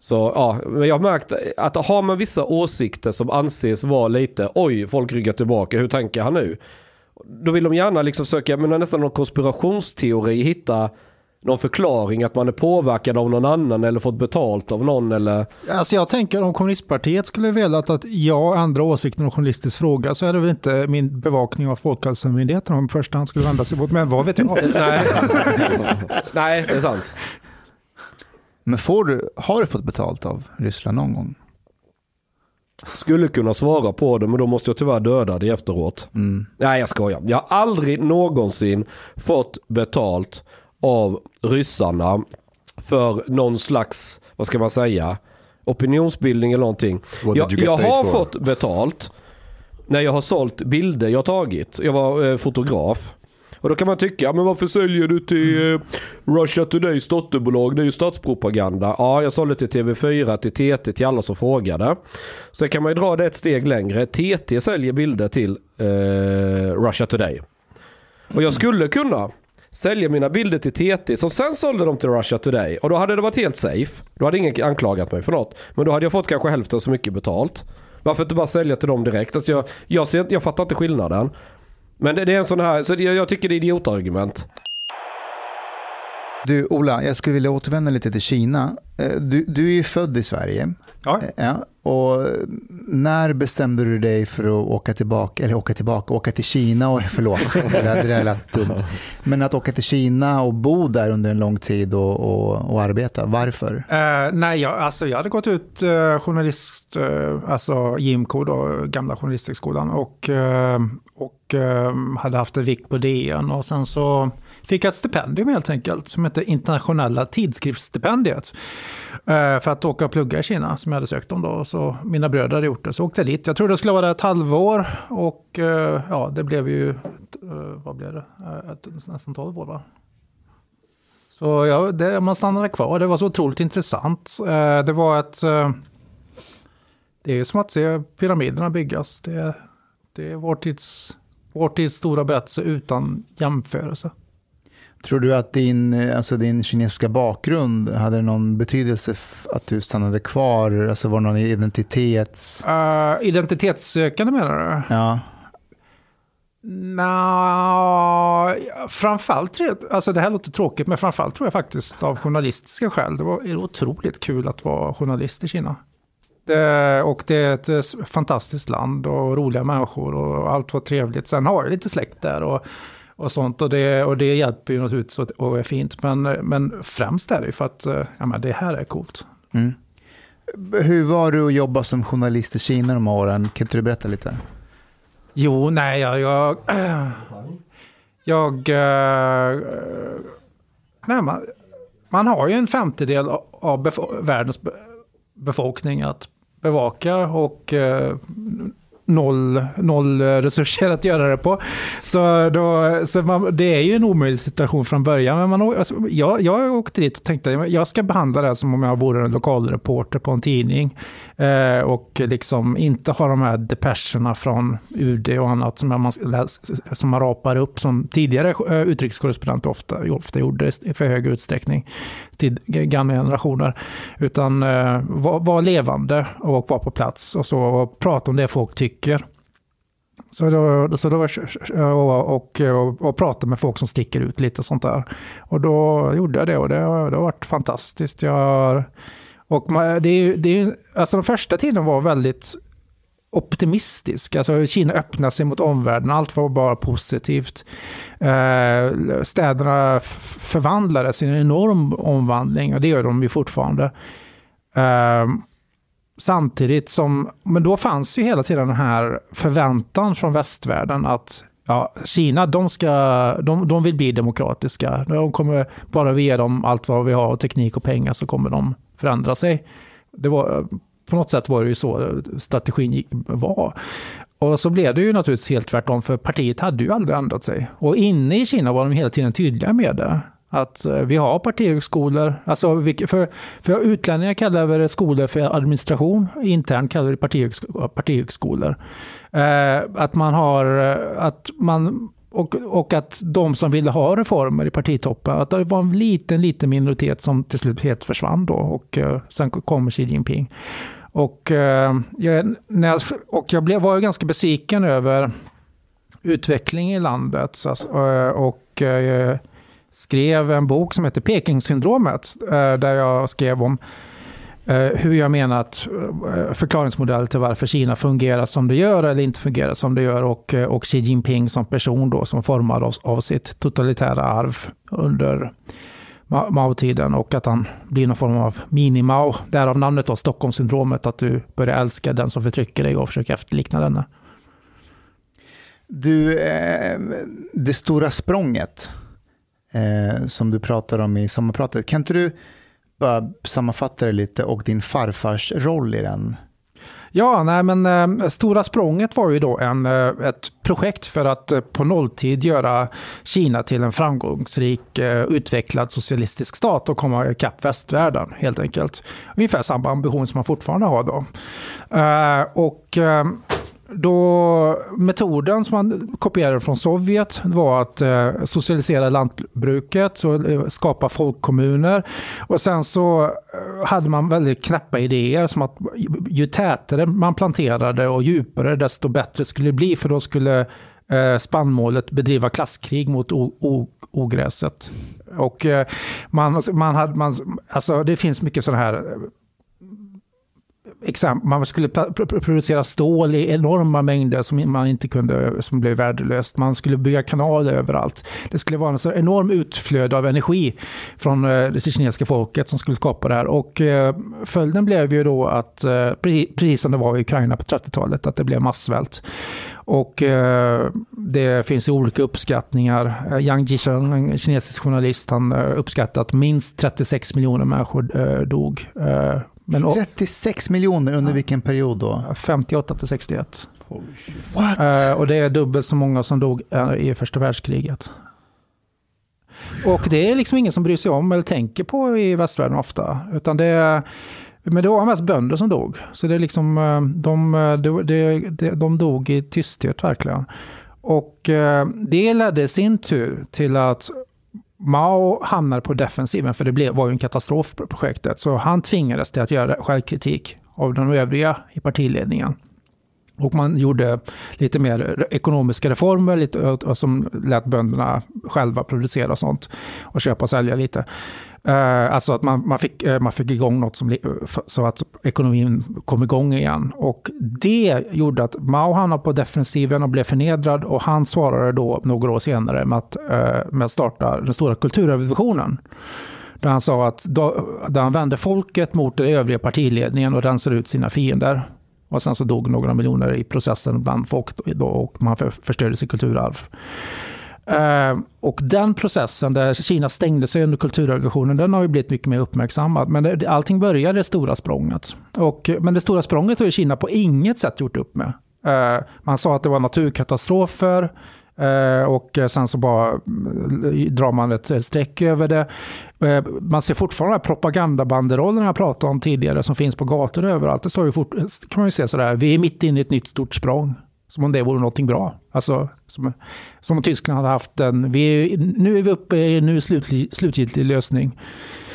Så ja, men jag har märkt att har man vissa åsikter som anses vara lite, oj, folk ryggar tillbaka, hur tänker han nu? Då vill de gärna liksom söka, men nästan någon konspirationsteori, hitta någon förklaring att man är påverkad av någon annan eller fått betalt av någon eller? Alltså jag tänker om kommunistpartiet skulle velat att jag ändrar åsikten om journalistisk fråga så är det väl inte min bevakning av Folkhälsomyndigheten om första hand skulle vända sig mot, men vad vet jag? Nej. Nej, det är sant. Men får du, har du fått betalt av Ryssland någon gång? Skulle kunna svara på det men då måste jag tyvärr döda det efteråt. Mm. Nej jag skojar. Jag har aldrig någonsin fått betalt av ryssarna för någon slags, vad ska man säga, opinionsbildning eller någonting. Jag, jag har fått betalt när jag har sålt bilder jag tagit. Jag var eh, fotograf. Och då kan man tycka, men varför säljer du till eh, Russia Todays dotterbolag? Det är ju statspropaganda. Ja, jag sålde till TV4, till TT, till alla som frågade. Så kan man ju dra det ett steg längre. TT säljer bilder till eh, Russia Today. Och jag skulle kunna sälja mina bilder till TT som sen sålde dem till Russia Today. Och då hade det varit helt safe. Då hade ingen anklagat mig för något. Men då hade jag fått kanske hälften så mycket betalt. Varför inte bara sälja till dem direkt? Alltså jag, jag, ser, jag fattar inte skillnaden. Men det, det är en sån här, så jag, jag tycker det är idiotargument. Du Ola, jag skulle vilja återvända lite till Kina. Eh, du, du är ju född i Sverige. Ja. ja. Och när bestämde du dig för att åka tillbaka, eller åka tillbaka, åka till Kina och, förlåt, det där lät dumt. Men att åka till Kina och bo där under en lång tid och, och, och arbeta, varför? Uh, nej, jag, alltså jag hade gått ut uh, journalist, uh, alltså JMK då, gamla journalisthögskolan och, uh, och hade haft en vikt på DN och sen så fick jag ett stipendium helt enkelt som heter Internationella tidskriftsstipendiet. Eh, för att åka och plugga i Kina som jag hade sökt om då. Så mina bröder hade gjort det. Så åkte jag dit. Jag trodde jag skulle vara där ett halvår. Och eh, ja, det blev ju, eh, vad blev det? nästan 12 år va? Så ja, det, man stannade kvar. Det var så otroligt intressant. Det var ett... Det är som att se pyramiderna byggas. Det, det är vår tids vår tids stora berättelse utan jämförelse. Tror du att din, alltså din kinesiska bakgrund hade någon betydelse att du stannade kvar? Alltså var det någon identitets... Uh, identitetssökande menar du? Ja. Nå, framförallt, alltså det här låter tråkigt, men framförallt tror jag faktiskt av journalistiska skäl. Det var otroligt kul att vara journalist i Kina. Det, och det är ett fantastiskt land och roliga människor och allt var trevligt. Sen har jag lite släkt där och, och sånt och det, och det hjälper ju naturligtvis och är fint. Men, men främst är det ju för att ja, men det här är coolt. Mm. Hur var du att jobba som journalist i Kina de åren? Kan inte du berätta lite? Jo, nej, jag... Jag... jag äh, nej, man, man har ju en femtedel av befo världens befolkning att bevaka och äh, noll, noll eh, resurser att göra det på. Så, då, så man, det är ju en omöjlig situation från början. Men man, alltså, jag, jag åkte dit och tänkte att jag ska behandla det som om jag vore en lokalreporter på en tidning. Eh, och liksom inte ha de här depescherna från UD och annat som man, som man rapar upp som tidigare eh, utrikeskorrespondenter ofta, ofta gjorde i för hög utsträckning till gamla generationer. Utan eh, vara var levande och vara på plats och så och prata om det folk tycker. Så då, så då och, och, och, och prata med folk som sticker ut lite och sånt där. Och då gjorde jag det och det, det har varit fantastiskt. Jag och man, det är, det är, alltså de första tiden var väldigt optimistisk. Alltså Kina öppnade sig mot omvärlden, allt var bara positivt. Eh, städerna förvandlades i en enorm omvandling och det gör de ju fortfarande. Eh, samtidigt som, men då fanns ju hela tiden den här förväntan från västvärlden att ja, Kina, de, ska, de, de vill bli demokratiska. De kommer, bara vi ger dem allt vad vi har, teknik och pengar, så kommer de förändra sig. Det var, på något sätt var det ju så strategin var. Och så blev det ju naturligtvis helt tvärtom, för partiet hade ju aldrig ändrat sig. Och inne i Kina var de hela tiden tydliga med det. Att eh, vi har partihögskolor, alltså för, för utlänningar kallar vi det skolor för administration, internt kallar vi det partihögskolor. Eh, att man har, eh, att man och, och att de som ville ha reformer i partitoppen, att det var en liten, liten minoritet som till slut helt försvann då. Och eh, sen kommer Xi Jinping. Och, eh, jag, när jag, och jag blev, var ju ganska besviken över utvecklingen i landet. Så, alltså, eh, och, och skrev en bok som heter Peking-syndromet, eh, där jag skrev om eh, hur jag menar att eh, förklaringsmodell till varför Kina fungerar som det gör eller inte fungerar som det gör och, och Xi Jinping som person då som formad av, av sitt totalitära arv under Mao-tiden och att han blir någon form av mini-Mao. Därav namnet då, Stockholmssyndromet, att du börjar älska den som förtrycker dig och försöker efterlikna denne. Du, det stora språnget Eh, som du pratar om i sommarpratet, kan inte du bara sammanfatta det lite och din farfars roll i den? Ja, nej men äh, Stora språnget var ju då en, äh, ett projekt för att äh, på nolltid göra Kina till en framgångsrik utvecklad socialistisk stat och komma ikapp västvärlden helt enkelt. Ungefär samma ambition som man fortfarande har då. och då metoden som man kopierade från Sovjet var att eh, socialisera lantbruket och eh, skapa folkkommuner. Och sen så eh, hade man väldigt knäppa idéer som att ju tätare man planterade och djupare desto bättre skulle det bli för då skulle eh, spannmålet bedriva klasskrig mot ogräset. Och eh, man, alltså, man hade, man, alltså det finns mycket sådana här man skulle producera stål i enorma mängder som man inte kunde, som blev värdelöst. Man skulle bygga kanaler överallt. Det skulle vara en så enorm utflöde av energi från eh, det kinesiska folket som skulle skapa det här. Och eh, följden blev ju då att, precis som det var i Ukraina på 30-talet, att det blev massvält. Och eh, det finns olika uppskattningar. Yang Jisheng, en kinesisk journalist, han uppskattar att minst 36 miljoner människor dog men, 36 miljoner under ja. vilken period då? 58 till 61. What? Uh, och det är dubbelt så många som dog uh, i första världskriget. Och det är liksom ingen som bryr sig om eller tänker på i västvärlden ofta. Utan det är, men det var mest bönder som dog. Så det är liksom, eh, de, de, de, de dog i tysthet verkligen. Och eh, det ledde i sin tur till att Mao hamnade på defensiven, för det blev, var ju en katastrof på projektet. Så han tvingades till att göra självkritik av de övriga i partiledningen. Och man gjorde lite mer ekonomiska reformer lite, som lät bönderna själva producera sånt och köpa och sälja lite. Uh, alltså att man, man, fick, uh, man fick igång något som, eh, så att ekonomin kom igång igen. Och det gjorde att Mao hamnade på defensiven och blev förnedrad och han svarade då några år senare med att, uh, med att starta den stora kulturrevolutionen. Där han sa att då, där han vände folket mot den övriga partiledningen och rensade ut sina fiender. Och sen så dog några miljoner i processen bland folk då, och man förstörde sitt kulturarv. Ehm, och den processen där Kina stängde sig under kulturrevolutionen, den har ju blivit mycket mer uppmärksammad. Men det, allting började det stora språnget. Och, men det stora språnget har ju Kina på inget sätt gjort upp med. Ehm, man sa att det var naturkatastrofer. Ehm, och sen så bara eh, drar man ett streck över det. Man ser fortfarande propagandabanderollerna jag pratade om tidigare som finns på gator överallt. Det står ju fort, kan man ju se sådär, vi är mitt inne i ett nytt stort språng. Som om det vore någonting bra. Alltså, som, som om Tyskland hade haft en... Vi, nu är vi uppe i en nu slutgiltig lösning.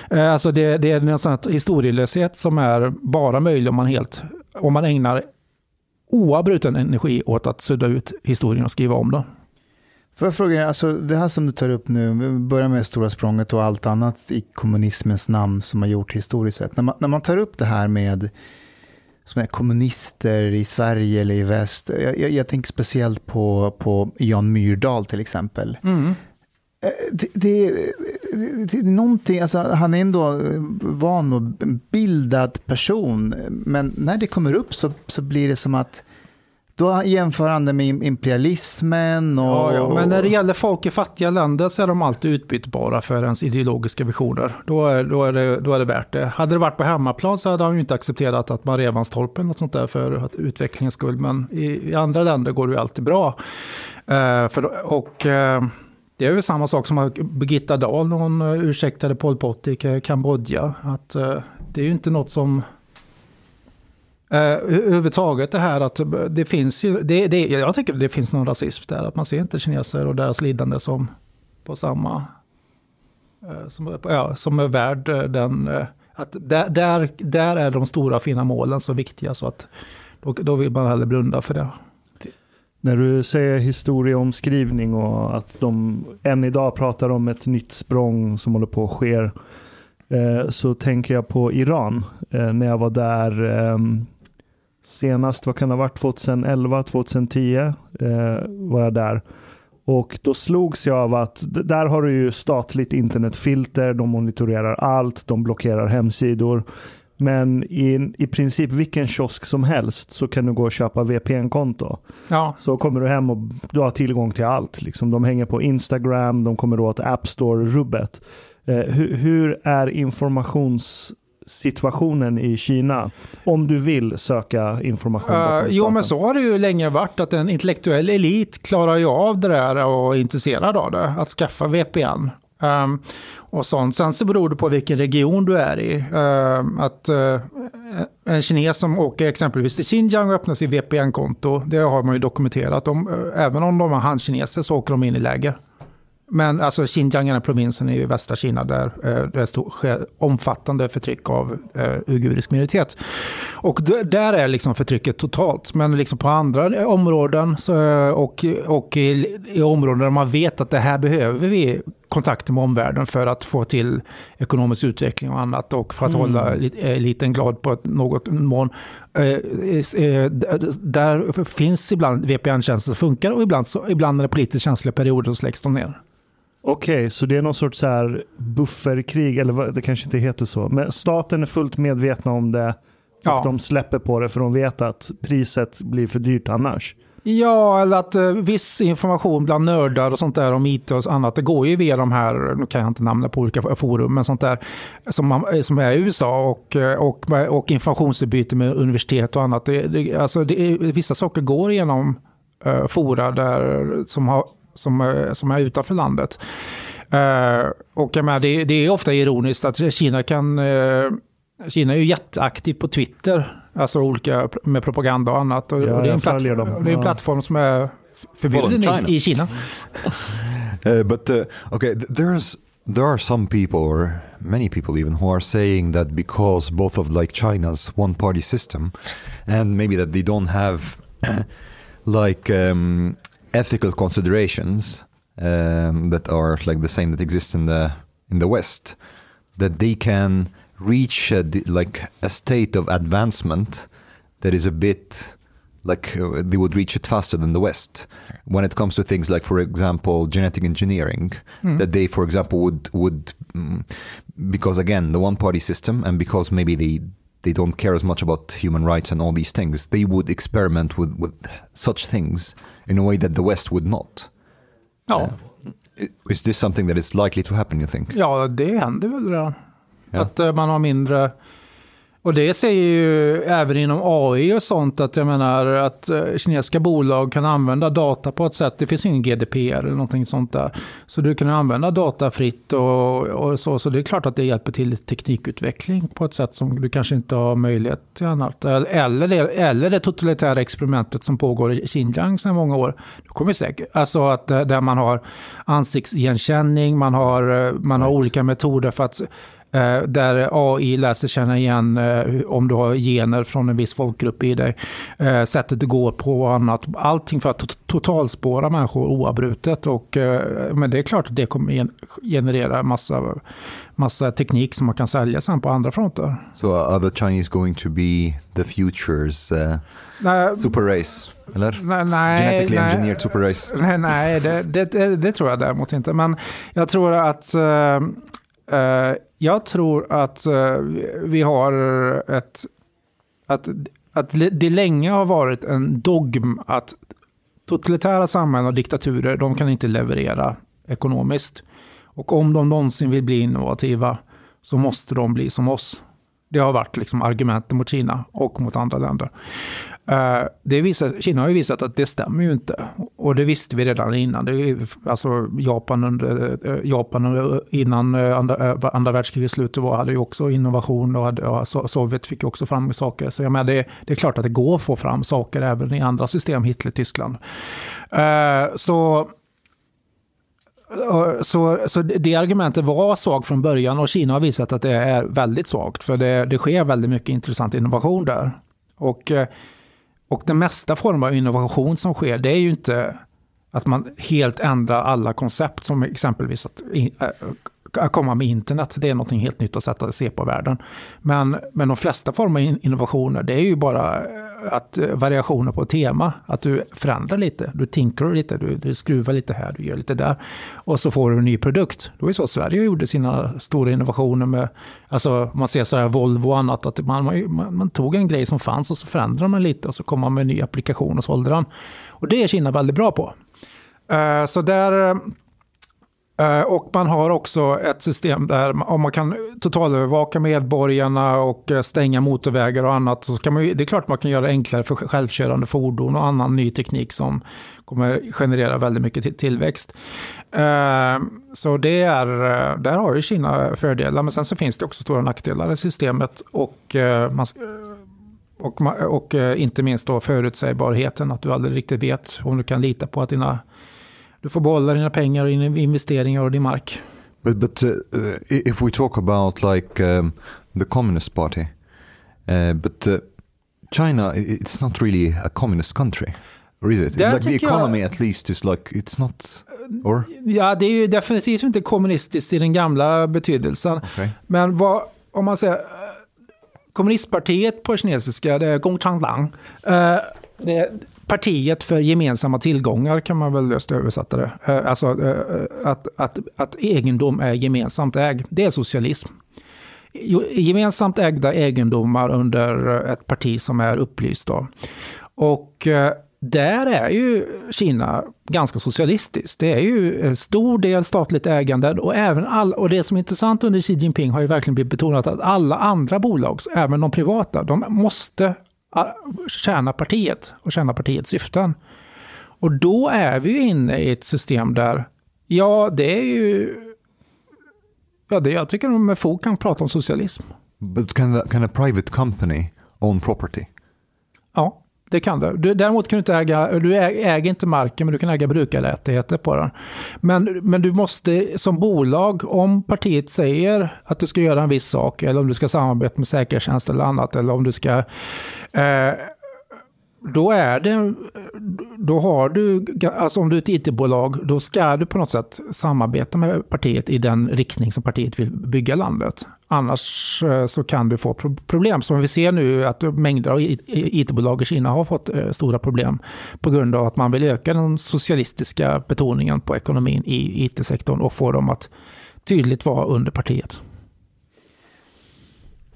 Eh, alltså det, det är en sån historielöshet som är bara möjlig om man helt... Om man ägnar oavbruten energi åt att sudda ut historien och skriva om den. Får jag fråga, alltså det här som du tar upp nu, vi börjar med Stora språnget och allt annat i kommunismens namn som har gjort historiskt sett. När man, när man tar upp det här med som är kommunister i Sverige eller i väst. Jag, jag, jag tänker speciellt på, på Jan Myrdal till exempel. Mm. Eh, det, det, det, det, är någonting, alltså, han är ändå van och bildad person, men när det kommer upp så, så blir det som att då jämför han det med imperialismen och... Ja, ja, men när det gäller folk i fattiga länder så är de alltid utbytbara för ens ideologiska visioner. Då är, då är, det, då är det värt det. Hade det varit på hemmaplan så hade han ju inte accepterat att man rev hans torp eller något sånt där för utvecklingens skull. Men i, i andra länder går det ju alltid bra. Uh, för, och... Uh, det är väl samma sak som Birgitta Dahl, hon ursäktade Pol Pot i Kambodja. Att, det är ju inte något som Eh, överhuvudtaget det här att det finns ju, det, det, jag tycker det finns någon rasism där, att man ser inte kineser och deras lidande som på samma, eh, som, ja, som är värd eh, den, att där, där, där är de stora fina målen så viktiga så att då, då vill man hellre blunda för det. När du säger historieomskrivning och att de än idag pratar om ett nytt språng som håller på att ske, så tänker jag på Iran. När jag var där ehm, senast, vad kan det ha varit, 2011, 2010 eh, var jag där. Och då slogs jag av att där har du ju statligt internetfilter, de monitorerar allt, de blockerar hemsidor. Men i, i princip vilken kiosk som helst så kan du gå och köpa VPN-konto. Ja. Så kommer du hem och du har tillgång till allt. Liksom, de hänger på Instagram, de kommer åt App Store-rubbet. Eh, hur, hur, är informations situationen i Kina om du vill söka information? Uh, jo, men så har det ju länge varit att en intellektuell elit klarar ju av det där och är intresserad av det, att skaffa VPN. Um, ehm, och sånt. Sen så beror det på vilken region du är i. Uh, att uh, en kines som åker exempelvis till Xinjiang och öppnar sitt VPN-konto, det har man ju dokumenterat. De, uh, även om de är hankineser så åker de in i läger. Men alltså Xinjiang, den provinsen i västra Kina där eh, det sker omfattande förtryck av eh, uigurisk minoritet. Och där är liksom förtrycket totalt. Men liksom på andra områden så, och, och i, i områden där man vet att det här behöver vi kontakter med omvärlden för att få till ekonomisk utveckling och annat och för att mm. hålla eliten glad på något mån. Eh, eh, där finns ibland VPN-tjänster som funkar och ibland, så, ibland när det är politiskt känsliga perioder så släcks de ner. Okej, okay, så det är någon sorts så här bufferkrig, eller vad, det kanske inte heter så. Men staten är fullt medvetna om det och ja. de släpper på det för de vet att priset blir för dyrt annars. Ja, eller att uh, viss information bland nördar och sånt där om IT och annat, det går ju via de här, nu kan jag inte namna på olika forum, men sånt där som, man, eh, som är i USA och, eh, och, och informationsutbyte med universitet och annat. Det, det, alltså det, vissa saker går genom uh, fora där, som har som, eh, som är utanför landet. Uh, och jag menar, det, det, är ofta ironiskt att Kina kan... Uh, Kina är ju jätteaktiv på Twitter, alltså olika med propaganda och annat. Och, ja, och det är en, platt, det är en plattform som är förbjuden China. i, i Kina. Uh, but uh, okay, th- there's there are some people, or many people even, who are saying that because both of like China's one-party system, and maybe that they don't have like um, ethical considerations um, that are like the same that exist in the in the West, that they can reach a, like a state of advancement that is a bit like uh, they would reach it faster than the West when it comes to things like, for example, genetic engineering. That they, for example, would would mm, because again the one party system and because maybe they they don't care as much about human rights and all these things, they would experiment with with such things in a way that the West would not. Ja, I- Is this something that is likely to happen? You think? ja det händer väl redan. Ja. Att eh, man har mindre... Och det säger ju även inom AI och sånt att jag menar att eh, kinesiska bolag kan använda data på ett sätt, det finns ju ingen GDPR eller någonting sånt där. Så du kan använda data fritt och, och så, så det är klart att det hjälper till teknikutveckling på ett sätt som du kanske inte har möjlighet till annat. Eller det, eller det totalitära experimentet som pågår i Xinjiang sedan många år. Det kommer säkert, alltså att eh, där man har ansiktsigenkänning, man har, eh, man har olika metoder för att där AI lär sig känna igen eh, om du har gener från en viss folkgrupp i dig. Eh, sättet du går på och annat. Allting för att to- totalspåra människor oavbrutet. Och, eh, men det är klart att det kommer gen- generera massa, massa teknik som man kan sälja sen på andra fronter. So are the Chinese going to be the future's uh, Nej, super race? Eller? nej, nej, Genetically nej. engineered super race? Nej, nej det, det, det, det tror jag däremot inte. Men jag tror att, eh, eh, Eh, jag tror att eh, vi har ett, att, att det länge har varit en dogm att totalitära samhällen och diktaturer, de kan inte leverera ekonomiskt. Och om de någonsin vill bli innovativa så måste de bli som oss. Det har varit liksom argumenten mot Kina och mot andra länder. Eh, det visar, Kina har ju visat att det stämmer ju inte. Och det visste vi redan innan. Det är alltså Japan, under, eh, Japan innan eh, andra, andra världskrigets slut var, hade ju också innovation och, hade, och Sovjet fick ju också fram saker. Så jag menar, det, det är klart att det går att få fram saker även i andra system, Hitler, Tyskland. Så så, så det argumentet var svagt från början och Kina har visat att det är väldigt svagt. För det, det sker väldigt mycket intressant innovation där. Och, eh, och den mesta form av innovation som sker, det är ju inte att man helt ändrar alla koncept som exempelvis att, eh, att komma med internet. Det är något helt nytt att sätta se på världen. Men, men de flesta former av innovationer, det är ju bara eh, att eh, variationer på tema. Att du förändrar lite, du tinker lite, du, du skruvar lite här, du gör lite där. Och så får du en ny produkt. Det var ju så Sverige gjorde sina stora innovationer med, alltså man ser så här Volvo och annat, att man, man, man tog en grej som fanns och så förändrade man lite och så kom man med en ny applikation och sålde den. Och det är Kina väldigt bra på. Uh, Så där... Eh, och man har också ett system där om man kan totalövervaka medborgarna och eh, stänga motorvägar och annat. Så kan man, det är klart man kan göra det enklare för självkörande fordon och annan ny teknik som kommer generera väldigt mycket tillväxt. Eh, så det är, där har ju Kina fördelar, men sen så finns det också stora nackdelar i systemet. Och man, och, och inte minst då förutsägbarheten, att du aldrig riktigt vet om du kan lita på att dina, du får behålla dina pengar och dina investeringar och din mark. But but uh, uh, if we talk about like um, the Communist Party, uh, but uh, China, it's not really a communist country, or is it? Där like the tycker jag- economy, at least, is like it's not. Or Ja, det är ju definitivt inte kommunistiskt i den gamla betydelsen. okay. Men vad, om man säger, eh, kommunistpartiet på kinesiska, det är Gongchanglang. Eh, Det är partiet för gemensamma tillgångar kan man väl löst översätta det. Eh, alltså eh, eh, att, att, att egendom är gemensamt ägd. Det är socialism. Gemensamt ägda egendomar under ett parti som är upplyst. Då. Och där är ju Kina ganska socialistiskt. Det är ju en stor del statligt ägande och, även all, och det som är intressant under Xi Jinping har ju verkligen blivit betonat att alla andra bolag, även de privata, de måste tjäna partiet och tjäna partiets syften. Och då är vi ju inne i ett system där, ja det är ju, ja det, jag tycker de med fog kan prata om socialism. But can the, can a private company own property? Ja, det kan du. du. Däremot kan du inte äga, du äger inte marken men du kan äga brukarrättigheter på den. Men, men du måste som bolag, om partiet säger att du ska göra en viss sak eller om du ska samarbeta med säkerhetstjänst eller annat eller om du ska eh, då är det, då har du, alltså om du är ett it-bolag, då ska du på något sätt samarbeta med partiet i den riktning som partiet vill bygga landet. Annars eh, så kan du få problem. Som vi ser nu att mängder av it-bolag i Kina har fått eh, stora problem på grund av att man vill öka den socialistiska betoningen på ekonomin i it-sektorn och få dem att tydligt vara under partiet.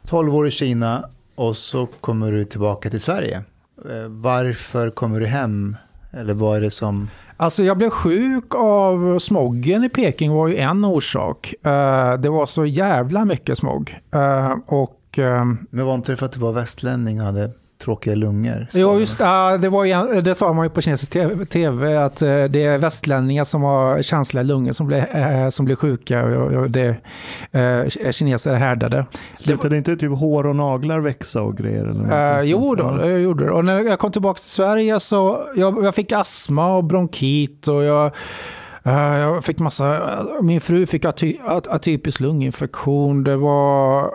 12 år i Kina och så kommer du tillbaka till Sverige. Eh, varför kommer du hem? Eller vad är det som... Alltså jag blev sjuk av smoggen i Peking var ju en orsak. Eh, det var så jävla mycket smog. Eh, och... Eh, Men var inte det för att du var västlänning och hade tråkiga lungor. Jo, just ja, det, var, det sa man ju på kinesisk tv, att eh, det är västlänningar som har känsliga lungor som blir, äh, som blir sjuka och, det kineser är härdade. Slutade det, inte typ hår och naglar växa och grejer? Eller äh, jo, då, jag gjorde det. Och när jag kom tillbaka till Sverige så jag, jag fick astma och bronkit och jag jag fick massa, min fru fick aty, atypisk lunginfektion. Det var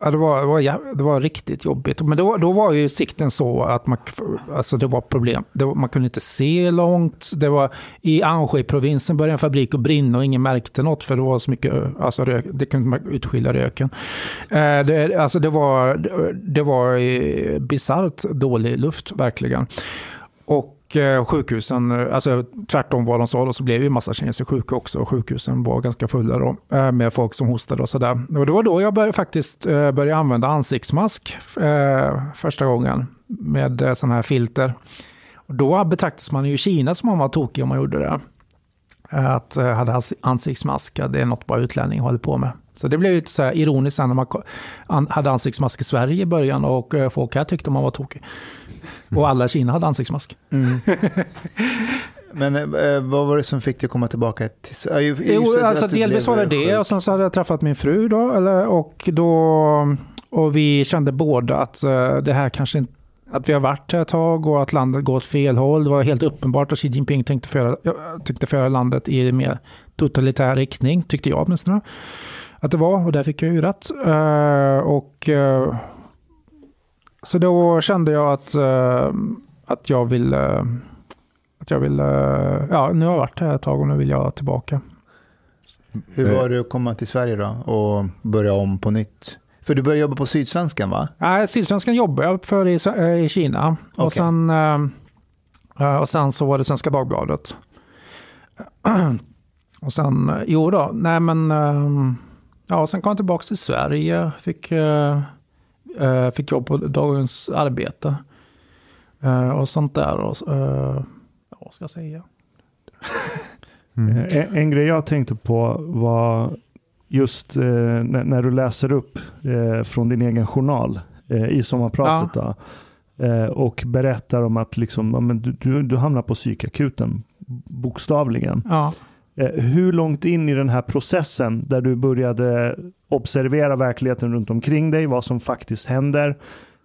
Ja, det, var, det, var, det var riktigt jobbigt. Men då, då var ju sikten så att man, alltså det var problem. Det var, man kunde inte se långt. Det var, I Anhui-provinsen började en fabrik att brinna och ingen märkte något för det var så mycket, alltså rök, det kunde man utskilja röken. Eh, det, alltså det var, det var eh, bisarrt dålig luft verkligen. Och och eh, sjukhusen, eh, alltså tvärtom vad de sa då, så blev ju massa kineser sjuka också. Sjukhusen var ganska fulla då, eh, med folk som hostade och sådär. Och det var då jag började, faktiskt började använda ansiktsmask första gången med sådana här filter. Och då betraktades man ju i Kina som om man var tokig om man gjorde det. Att hade ansiktsmask, det är något bara utlänning håller på med. Så det blev lite så här ironiskt när man hade ansiktsmask i Sverige i början och folk här tyckte man var tokig. Och alla i Kina hade ansiktsmask. Mm. Men eh, vad var det som fick dig att komma tillbaka till Jo, jo alltså delvis var det det och sen så hade jag träffat min fru då. Eller, och, då och vi kände båda att uh, det här kanske inte att vi har varit här ett tag och att landet går åt fel håll. Det var helt uppenbart att Xi Jinping tänkte föra, tyckte föra landet i mer totalitär riktning, tyckte jag åtminstone. Att det var, och där fick jag ju rätt. Uh, och uh, så då kände jag att, uh, att jag ville, att jag ville, ja nu har jag varit här ett tag och nu vill jag tillbaka. Hur var det att komma till Sverige då och börja om på nytt? För du började jobba på Sydsvenskan va? Nej, Sydsvenskan jobbade jag för i, eh, i Kina. Okay. Och, sen, uh, och sen så var det Svenska Dagbladet. och sen, jo då, nej men, uh, ja, sen kom jag tillbaka till Sverige. Fick uh, Uh, fick jobb på Dagens Arbete. Uh, och sånt där. Och, uh, vad ska jag säga? Mm. En, en, grej jag tänkte på var just när, när, du läser upp från din egen journal i sommarpratet. Ja. Då, och berättar om att liksom, du, du, du hamnar på psykakuten, bokstavligen. Ja. Eh, hur långt in i den här processen där du började observera verkligheten runt omkring dig, vad som faktiskt händer,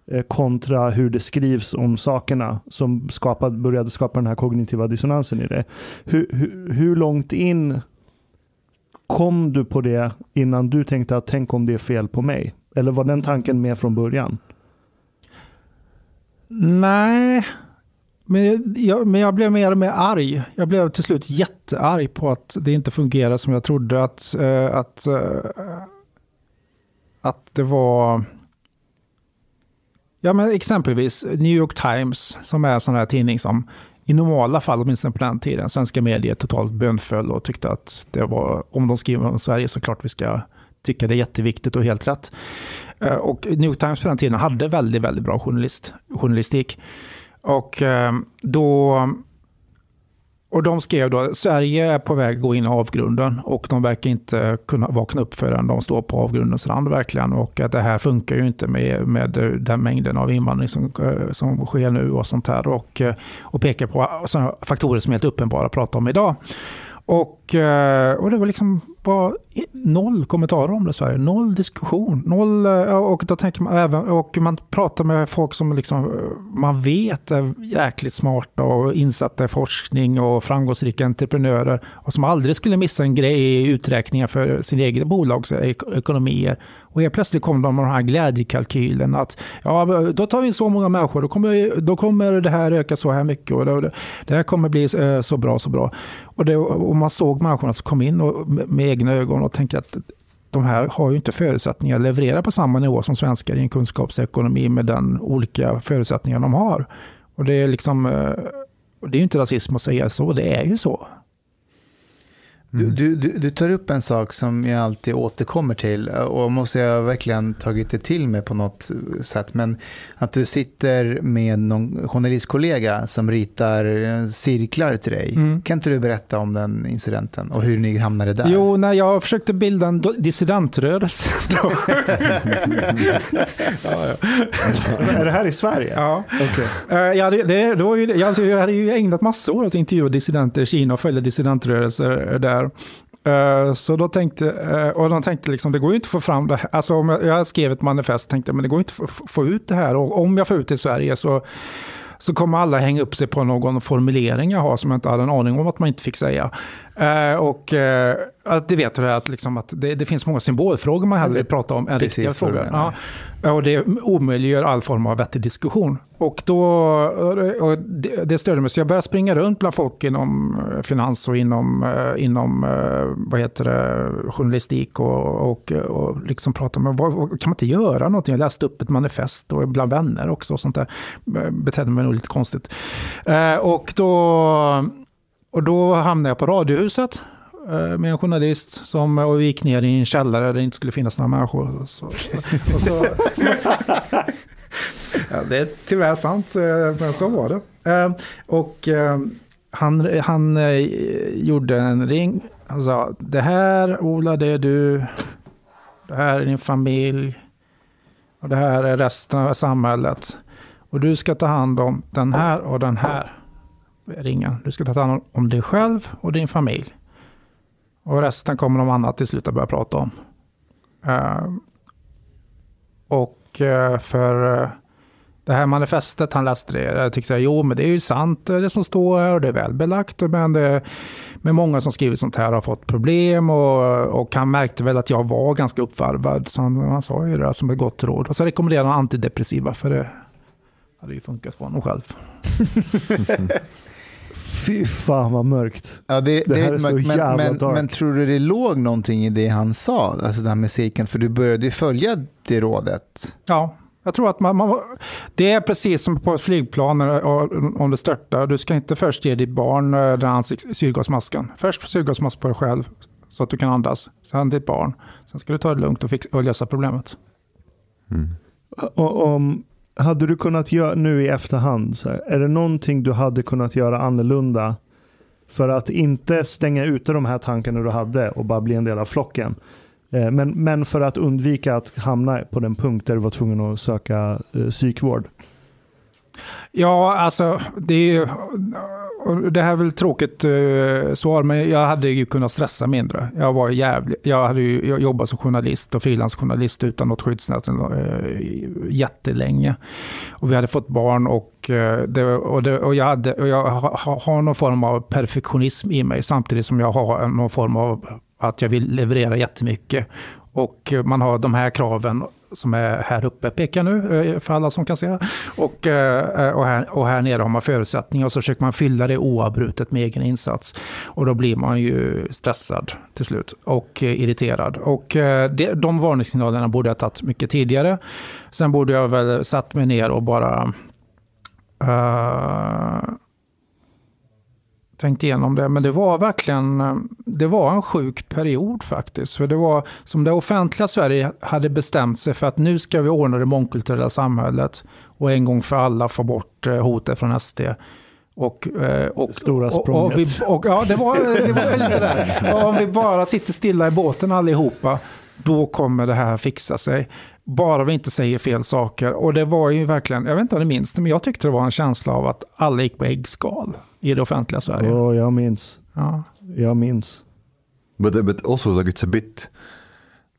eh, kontra hur det skrivs om sakerna som skapade, började skapa den här kognitiva dissonansen i det. Hur, hur, hur långt in kom du på det innan du tänkte att tänk om det är fel på mig? Eller var den tanken med från början? Nej, men jag, men jag blev mer och mer arg. Jag blev till slut jättearg på att det inte fungerade som jag trodde. Att, uh, att uh, att det var... Ja, men exempelvis New York Times, som är en sån här tidning som i normala fall, åtminstone på den tiden, svenska medier totalt bönföll och tyckte att det var, om de skriver om Sverige så klart vi ska tycka det är jätteviktigt och helt rätt. Eh, och New York Times på den tiden hade väldigt, väldigt bra journalist, journalistik. Och ehm, då och de skrev då att Sverige är på väg att gå in i avgrunden och de verkar inte kunna vakna upp förrän de står på avgrundens rand verkligen. Och att det här funkar ju inte med, med den mängden av invandring som, eh, som sker nu och sånt här. Och, eh, och pekar på sådana faktorer som är helt uppenbara att prata om idag. Och eh, och, det var liksom bara noll kommentarer om det i Sverige. Noll diskussion. Noll, eh, och då tänker man även, och man pratar med folk som liksom, eh, man vet är jäkligt smarta och insatta i forskning och framgångsrika entreprenörer. Och som aldrig skulle missa en grej i uträkningar för sin egen bolags ekonomier. Och helt plötsligt kom de med den här glädjekalkylen att ja, då tar vi in så många människor, då kommer, då kommer det här öka så här mycket och det, det här kommer bli eh, så bra, så bra. Och, det, och man såg människorna som kom in och, med egna ögon och tänkte att de här har ju inte förutsättningar att leverera på samma nivå som svenskar i en kunskapsekonomi med den olika förutsättningar de har. Och det är liksom, eh, det är ju inte rasism att säga så, det är ju så. Mm. Du, du, du, tar upp en sak som jag alltid återkommer till och måste jag verkligen tagit det till mig på något sätt. Men att du sitter med någon journalistkollega som ritar cirklar till dig. Mm. Kan inte du berätta om den incidenten och hur ni hamnade där? Jo, när jag försökte bilda en dissidentrörelse. ja, ja. Är det här i Sverige? Ja. Okay. Uh, ja, det, det, det var ju, jag, jag hade ju ägnat massor åt att intervjua dissidenter i Kina och följa dissidentrörelser där där. Eh, så då tänkte, uh, och de tänkte liksom, det går ju inte att få fram det här. Alltså om jag, jag skrev ett manifest, tänkte men det går inte att få, få ut det här. Och om jag får ut det i Sverige så, så kommer alla hänga upp sig på någon formulering jag har som jag inte hade en aning om att man inte fick säga. Uh, och uh, det vet du att, liksom att det, det, finns många symbolfrågor man hellre vill prata om än riktiga frågor. Ja. Och det omöjliggör all form av vettig diskussion. Och, då, och det, det störde mig, så jag började springa runt bland folk inom eh, finans och inom, eh, inom eh, vad heter det, journalistik och, och, och liksom prata med, vad, kan man inte göra någonting? Jag läste upp ett manifest och bland vänner också och sånt där. Betedde mig nog lite konstigt. Och då, och då hamnade jag på Radiohuset Eh, med en journalist som och vi gick ner i en källare där det inte skulle finnas några människor. Så, så, så ja, det är tyvärr sant, eh, men så var det. Eh, och han, han gjorde en ring. Han sa, det här Ola, det är du. Det här är din familj. Och det här är resten av samhället. Och du ska ta hand om den här och den här ringen. Du ska ta hand om dig själv och din familj. Och resten kommer de andra till slut att börja prata om. Uh, och uh, för uh, det här manifestet, han läste det, jag tyckte jo men det är ju sant det som står här och det är välbelagt. Men det, med många som skrivit sånt här har fått problem och, och han märkte väl att jag var ganska uppvarvad. Så han, han sa ju det som ett gott råd. Och så rekommenderade han antidepressiva för det hade ju funkat för honom själv. Fy fan vad mörkt. Ja, det, det, det här är, är så men, jävla men, dark. Men tror du det låg någonting i det han sa, alltså den här musiken? För du började ju följa det rådet. Ja, jag tror att man, man, det är precis som på flygplan om det störtar. Du ska inte först ge ditt barn eh, den här syrgasmasken. Först syrgasmask på dig själv så att du kan andas. Sen ditt barn. Sen ska du ta det lugnt och, fixa, och lösa problemet. Mm. Och, om, hade du kunnat göra nu i efterhand, så här, är det någonting du hade kunnat göra annorlunda för att inte stänga ute de här tankarna du hade och bara bli en del av flocken? Eh, men, men för att undvika att hamna på den punkt där du var tvungen att söka eh, psykvård? Ja, alltså det är ju det här är väl tråkigt uh, svar, men jag hade ju kunnat stressa mindre. Jag var jävlig. Jag hade ju jag jobbat som journalist och frilansjournalist utan något skyddsnät uh, jättelänge. Och vi hade fått barn och, uh, det, och, det, och jag, hade, och jag har, har någon form av perfektionism i mig samtidigt som jag har någon form av att jag vill leverera jättemycket. Och man har de här kraven som är här uppe, pekar nu eh, för alla som kan se. Och, eh, eh, och, här, och här nere har man förutsättningar och så försöker man fylla det oavbrutet med egen insats. Och då blir man ju stressad till slut och irriterad. Och det, de varningssignalerna borde jag tagit mycket tidigare. Sen borde jag väl satt mig ner och bara uh, tänkt igenom det, men det var verkligen det var en sjuk period faktiskt. För det var som det offentliga Sverige hade bestämt sig för att nu ska vi ordna det mångkulturella samhället och en gång för alla få bort eh, hotet från SD. Och, eh, och, det stora språnget. Och, och, och, ja, det var, det var lite där. Om vi bara sitter stilla i båten allihopa, då kommer det här fixa sig. Bara vi inte säger fel saker. Och det var ju verkligen, jag vet inte om ni minns det, men jag tyckte det var en känsla av att alla gick på äggskal i det offentliga Sverige. Oh, jag minns. Ja. Jag minns. But uh, but also like it's a bit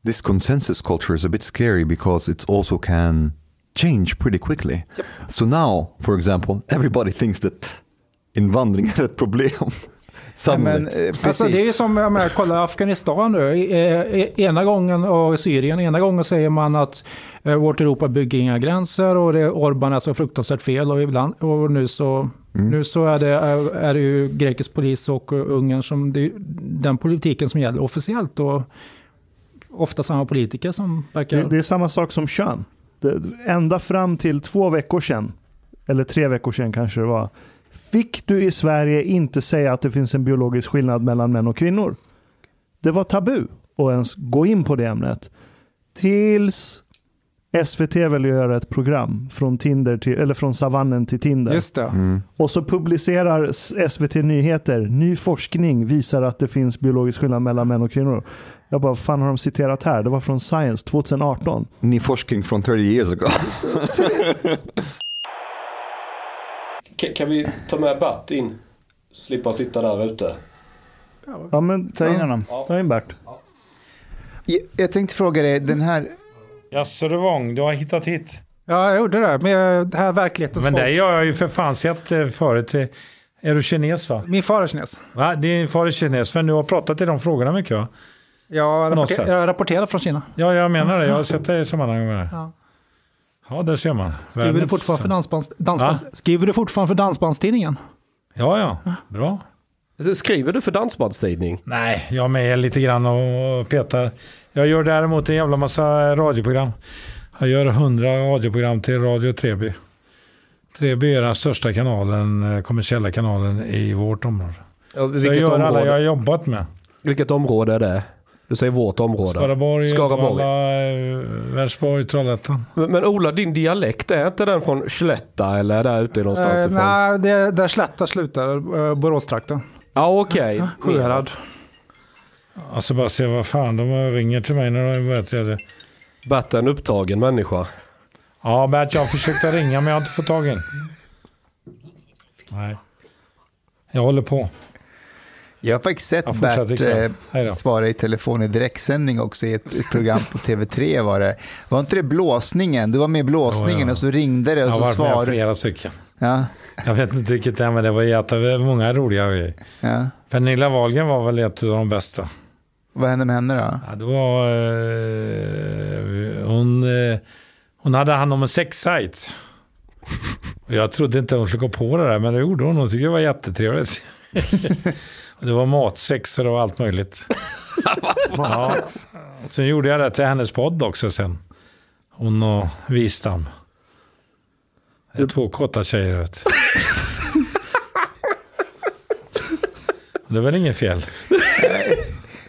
this consensus culture is a bit scary because it also can change pretty quickly. So now, for example, everybody thinks that invandring är ett problem. Men, eh. Alltså det är som, jag menar, kolla Afghanistan nu. Eh, Ena gången, och Syrien, ena gången säger man att eh, vårt Europa bygger inga gränser och det, Orban är så fruktansvärt fel. Och, ibland, och nu så, nu så är, det, är, är det ju grekisk polis och Ungern som, det är den politiken som gäller officiellt. Och ofta samma politiker som verkar... Det, det är samma sak som kön. Det, ända fram till två veckor sedan, eller tre veckor sedan kanske det var, fick du i Sverige inte säga att det finns en biologisk skillnad mellan män och kvinnor. Det var tabu att ens gå in på det ämnet. Tills SVT att göra ett program från, Tinder till, eller från savannen till Tinder. Just det. Mm. Och så publicerar SVT Nyheter, ny forskning visar att det finns biologisk skillnad mellan män och kvinnor. Jag bara, vad fan har de citerat här? Det var från Science 2018. Ny forskning från 30 years ago. Ka- Kan vi ta med Bert in? Slippa sitta där ute. Ja, men, Ta in ja, honom. Ta in Bert. Jag, jag tänkte fråga dig, den här... Jaså du Wång, du har hittat hit. Ja, jag gjorde det. Med det här verklighetens Men folk. det har jag ju för fan sett eh, förut. Eh, Är du kines va? Min far är kines. va? Din far är kines, men du har pratat i de frågorna mycket va? Jag, rapporter, sätt. jag rapporterar från Kina. Ja, jag menar det. Jag har sett det i sammanhang med det. Ja. Ja, det ser man. Skriver du fortfarande för, dansbands, dansbands, skriver du fortfarande för Dansbandstidningen? Ja, ja. Bra. Skriver du för Dansbandstidning? Nej, jag är med lite grann och petar. Jag gör däremot en jävla massa radioprogram. Jag gör hundra radioprogram till Radio Treby. Treby är den största kanalen, eh, kommersiella kanalen i vårt område. Ja, jag gör alla område, jag har jobbat med. vilket område är det? Du säger vårt område. Skaraborg, Skaraborg. Uddevalla, eh, Vänersborg, Trollhättan. Men, men Ola, din dialekt, är inte den från Slätta eller där ute någonstans Eh, ifrån? nej, det, där Slätta slutar, eh, Boråstrakten. Ja, okej. Sjuhärad. Alltså bara se vad fan, de ringer till mig när de vet. Jag, Bert är en upptagen människa. ja, Bert, jag försökte ringa men jag har inte fått tag in. Nej. Jag håller på. Jag har faktiskt sett Jag fortsätter Bert eh, svara i telefon i direktsändning också i ett, program på TV3 var det. Var inte det blåsningen? Du var med i blåsningen Jo, ja. och så ringde det och Jag så har varit med svarade flera stycken. ja, Jag vet inte vilket det är, men det var jättemånga roliga grejer. ja. Pernilla Wahlgren var väl ett av de bästa. Vad hände med henne då? Ja, det var, eh, hon, eh, hon hade hand om en sexsajt. Jag trodde inte hon skulle gå på det där, men det gjorde hon. Hon tyckte det var jättetrevligt. Och det var matsex och allt möjligt. ja. Sen gjorde jag det till hennes podd också sen. Hon och Wistam. Det är två korta tjejer vet. Det är väl inget fel. Nej,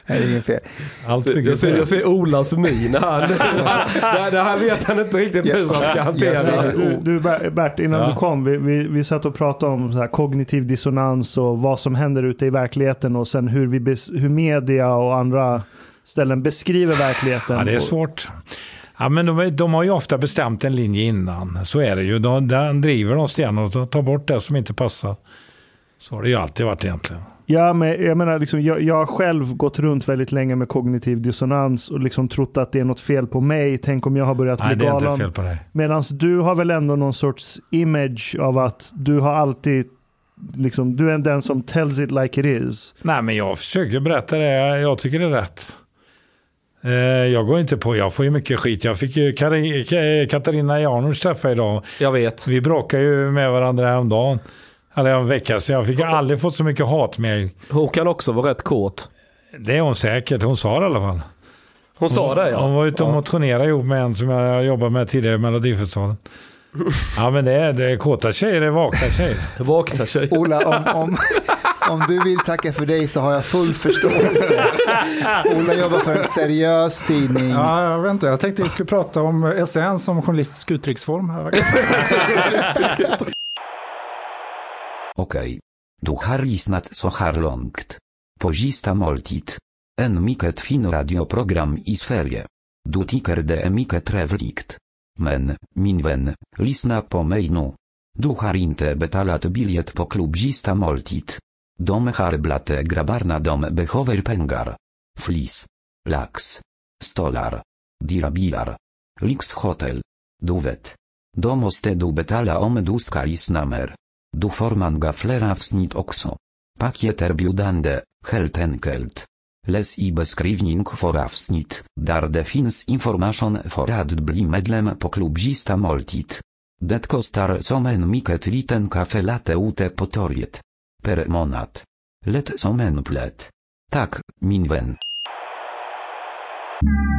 det är inget fel. Allt Jag ser, jag ser Olas min här. det, det här vet han inte riktigt hur han ska hantera. Du, du Ber- Bert, innan Ja. du kom, vi, vi, vi satt och pratade om så här kognitiv dissonans och vad som händer ute i verkligheten och sen hur, vi hur media och andra ställen beskriver verkligheten. Ja, det är svårt. Ja, men de, de har ju ofta bestämt en linje innan. Så är det ju. De, den driver de stenhårt och tar bort det som inte passar. Så har det ju alltid varit egentligen. Ja, men jag menar, liksom, jag, jag har själv gått runt väldigt länge med kognitiv dissonans och liksom trott att det är något fel på mig. Tänk om jag har börjat Nej, bli det är inte galen. fel på dig. Medan du har väl ändå någon sorts image av att du har alltid, liksom, du är den som tells it like it is. Nej, men jag försöker berätta det jag tycker det är rätt. Eh, Jag går inte på, jag får ju mycket skit. Jag fick ju Katarina Janouch träffa idag. Jag vet. Vi bråkade ju med varandra häromdagen. Eller en vecka sedan. Jag fick aldrig fått så mycket hatmejl. Hon kan också vara rätt kåt. Det är hon säkert. Hon sa det i alla fall. Hon sa det ja. Hon var ute och ja. motionerade ihop med en som jag jobbade med tidigare i Melodifestivalen. Ja men det är, det är kåta tjejer, det är vakna tjejer. Vakna tjej. Ola, om, om, om du vill tacka för dig så har jag full förståelse. Ola jobbar för en seriös tidning. Ja, jag vet inte. Jag tänkte vi skulle prata om SN som journalistisk uttrycksform. här. Okej. Du har lyssnat så här långt. På måltid. En mycket fin radioprogram i Sverige. Du tycker det är mycket trevligt. Men, min vän, lyssna på mig nu. Du har inte betalat biljett på klubb moltit. måltid. De har dom grabbarna de behöver pengar. Flis. Lax. Stolar. Dirabilar. Lix Hotel. Duwet. Domoste du betala om du skalis namer. Du forman gaflera wsnit Oxo. Pakieter biudande, helt enkelt. Les i beskrivning for avsnit, dar defins information for ad bli medlem po klubzista moltit. Det kostar somen miket liten kafe late ute potoriet. Per monat. Let somen plet. Tak, minwen. thank you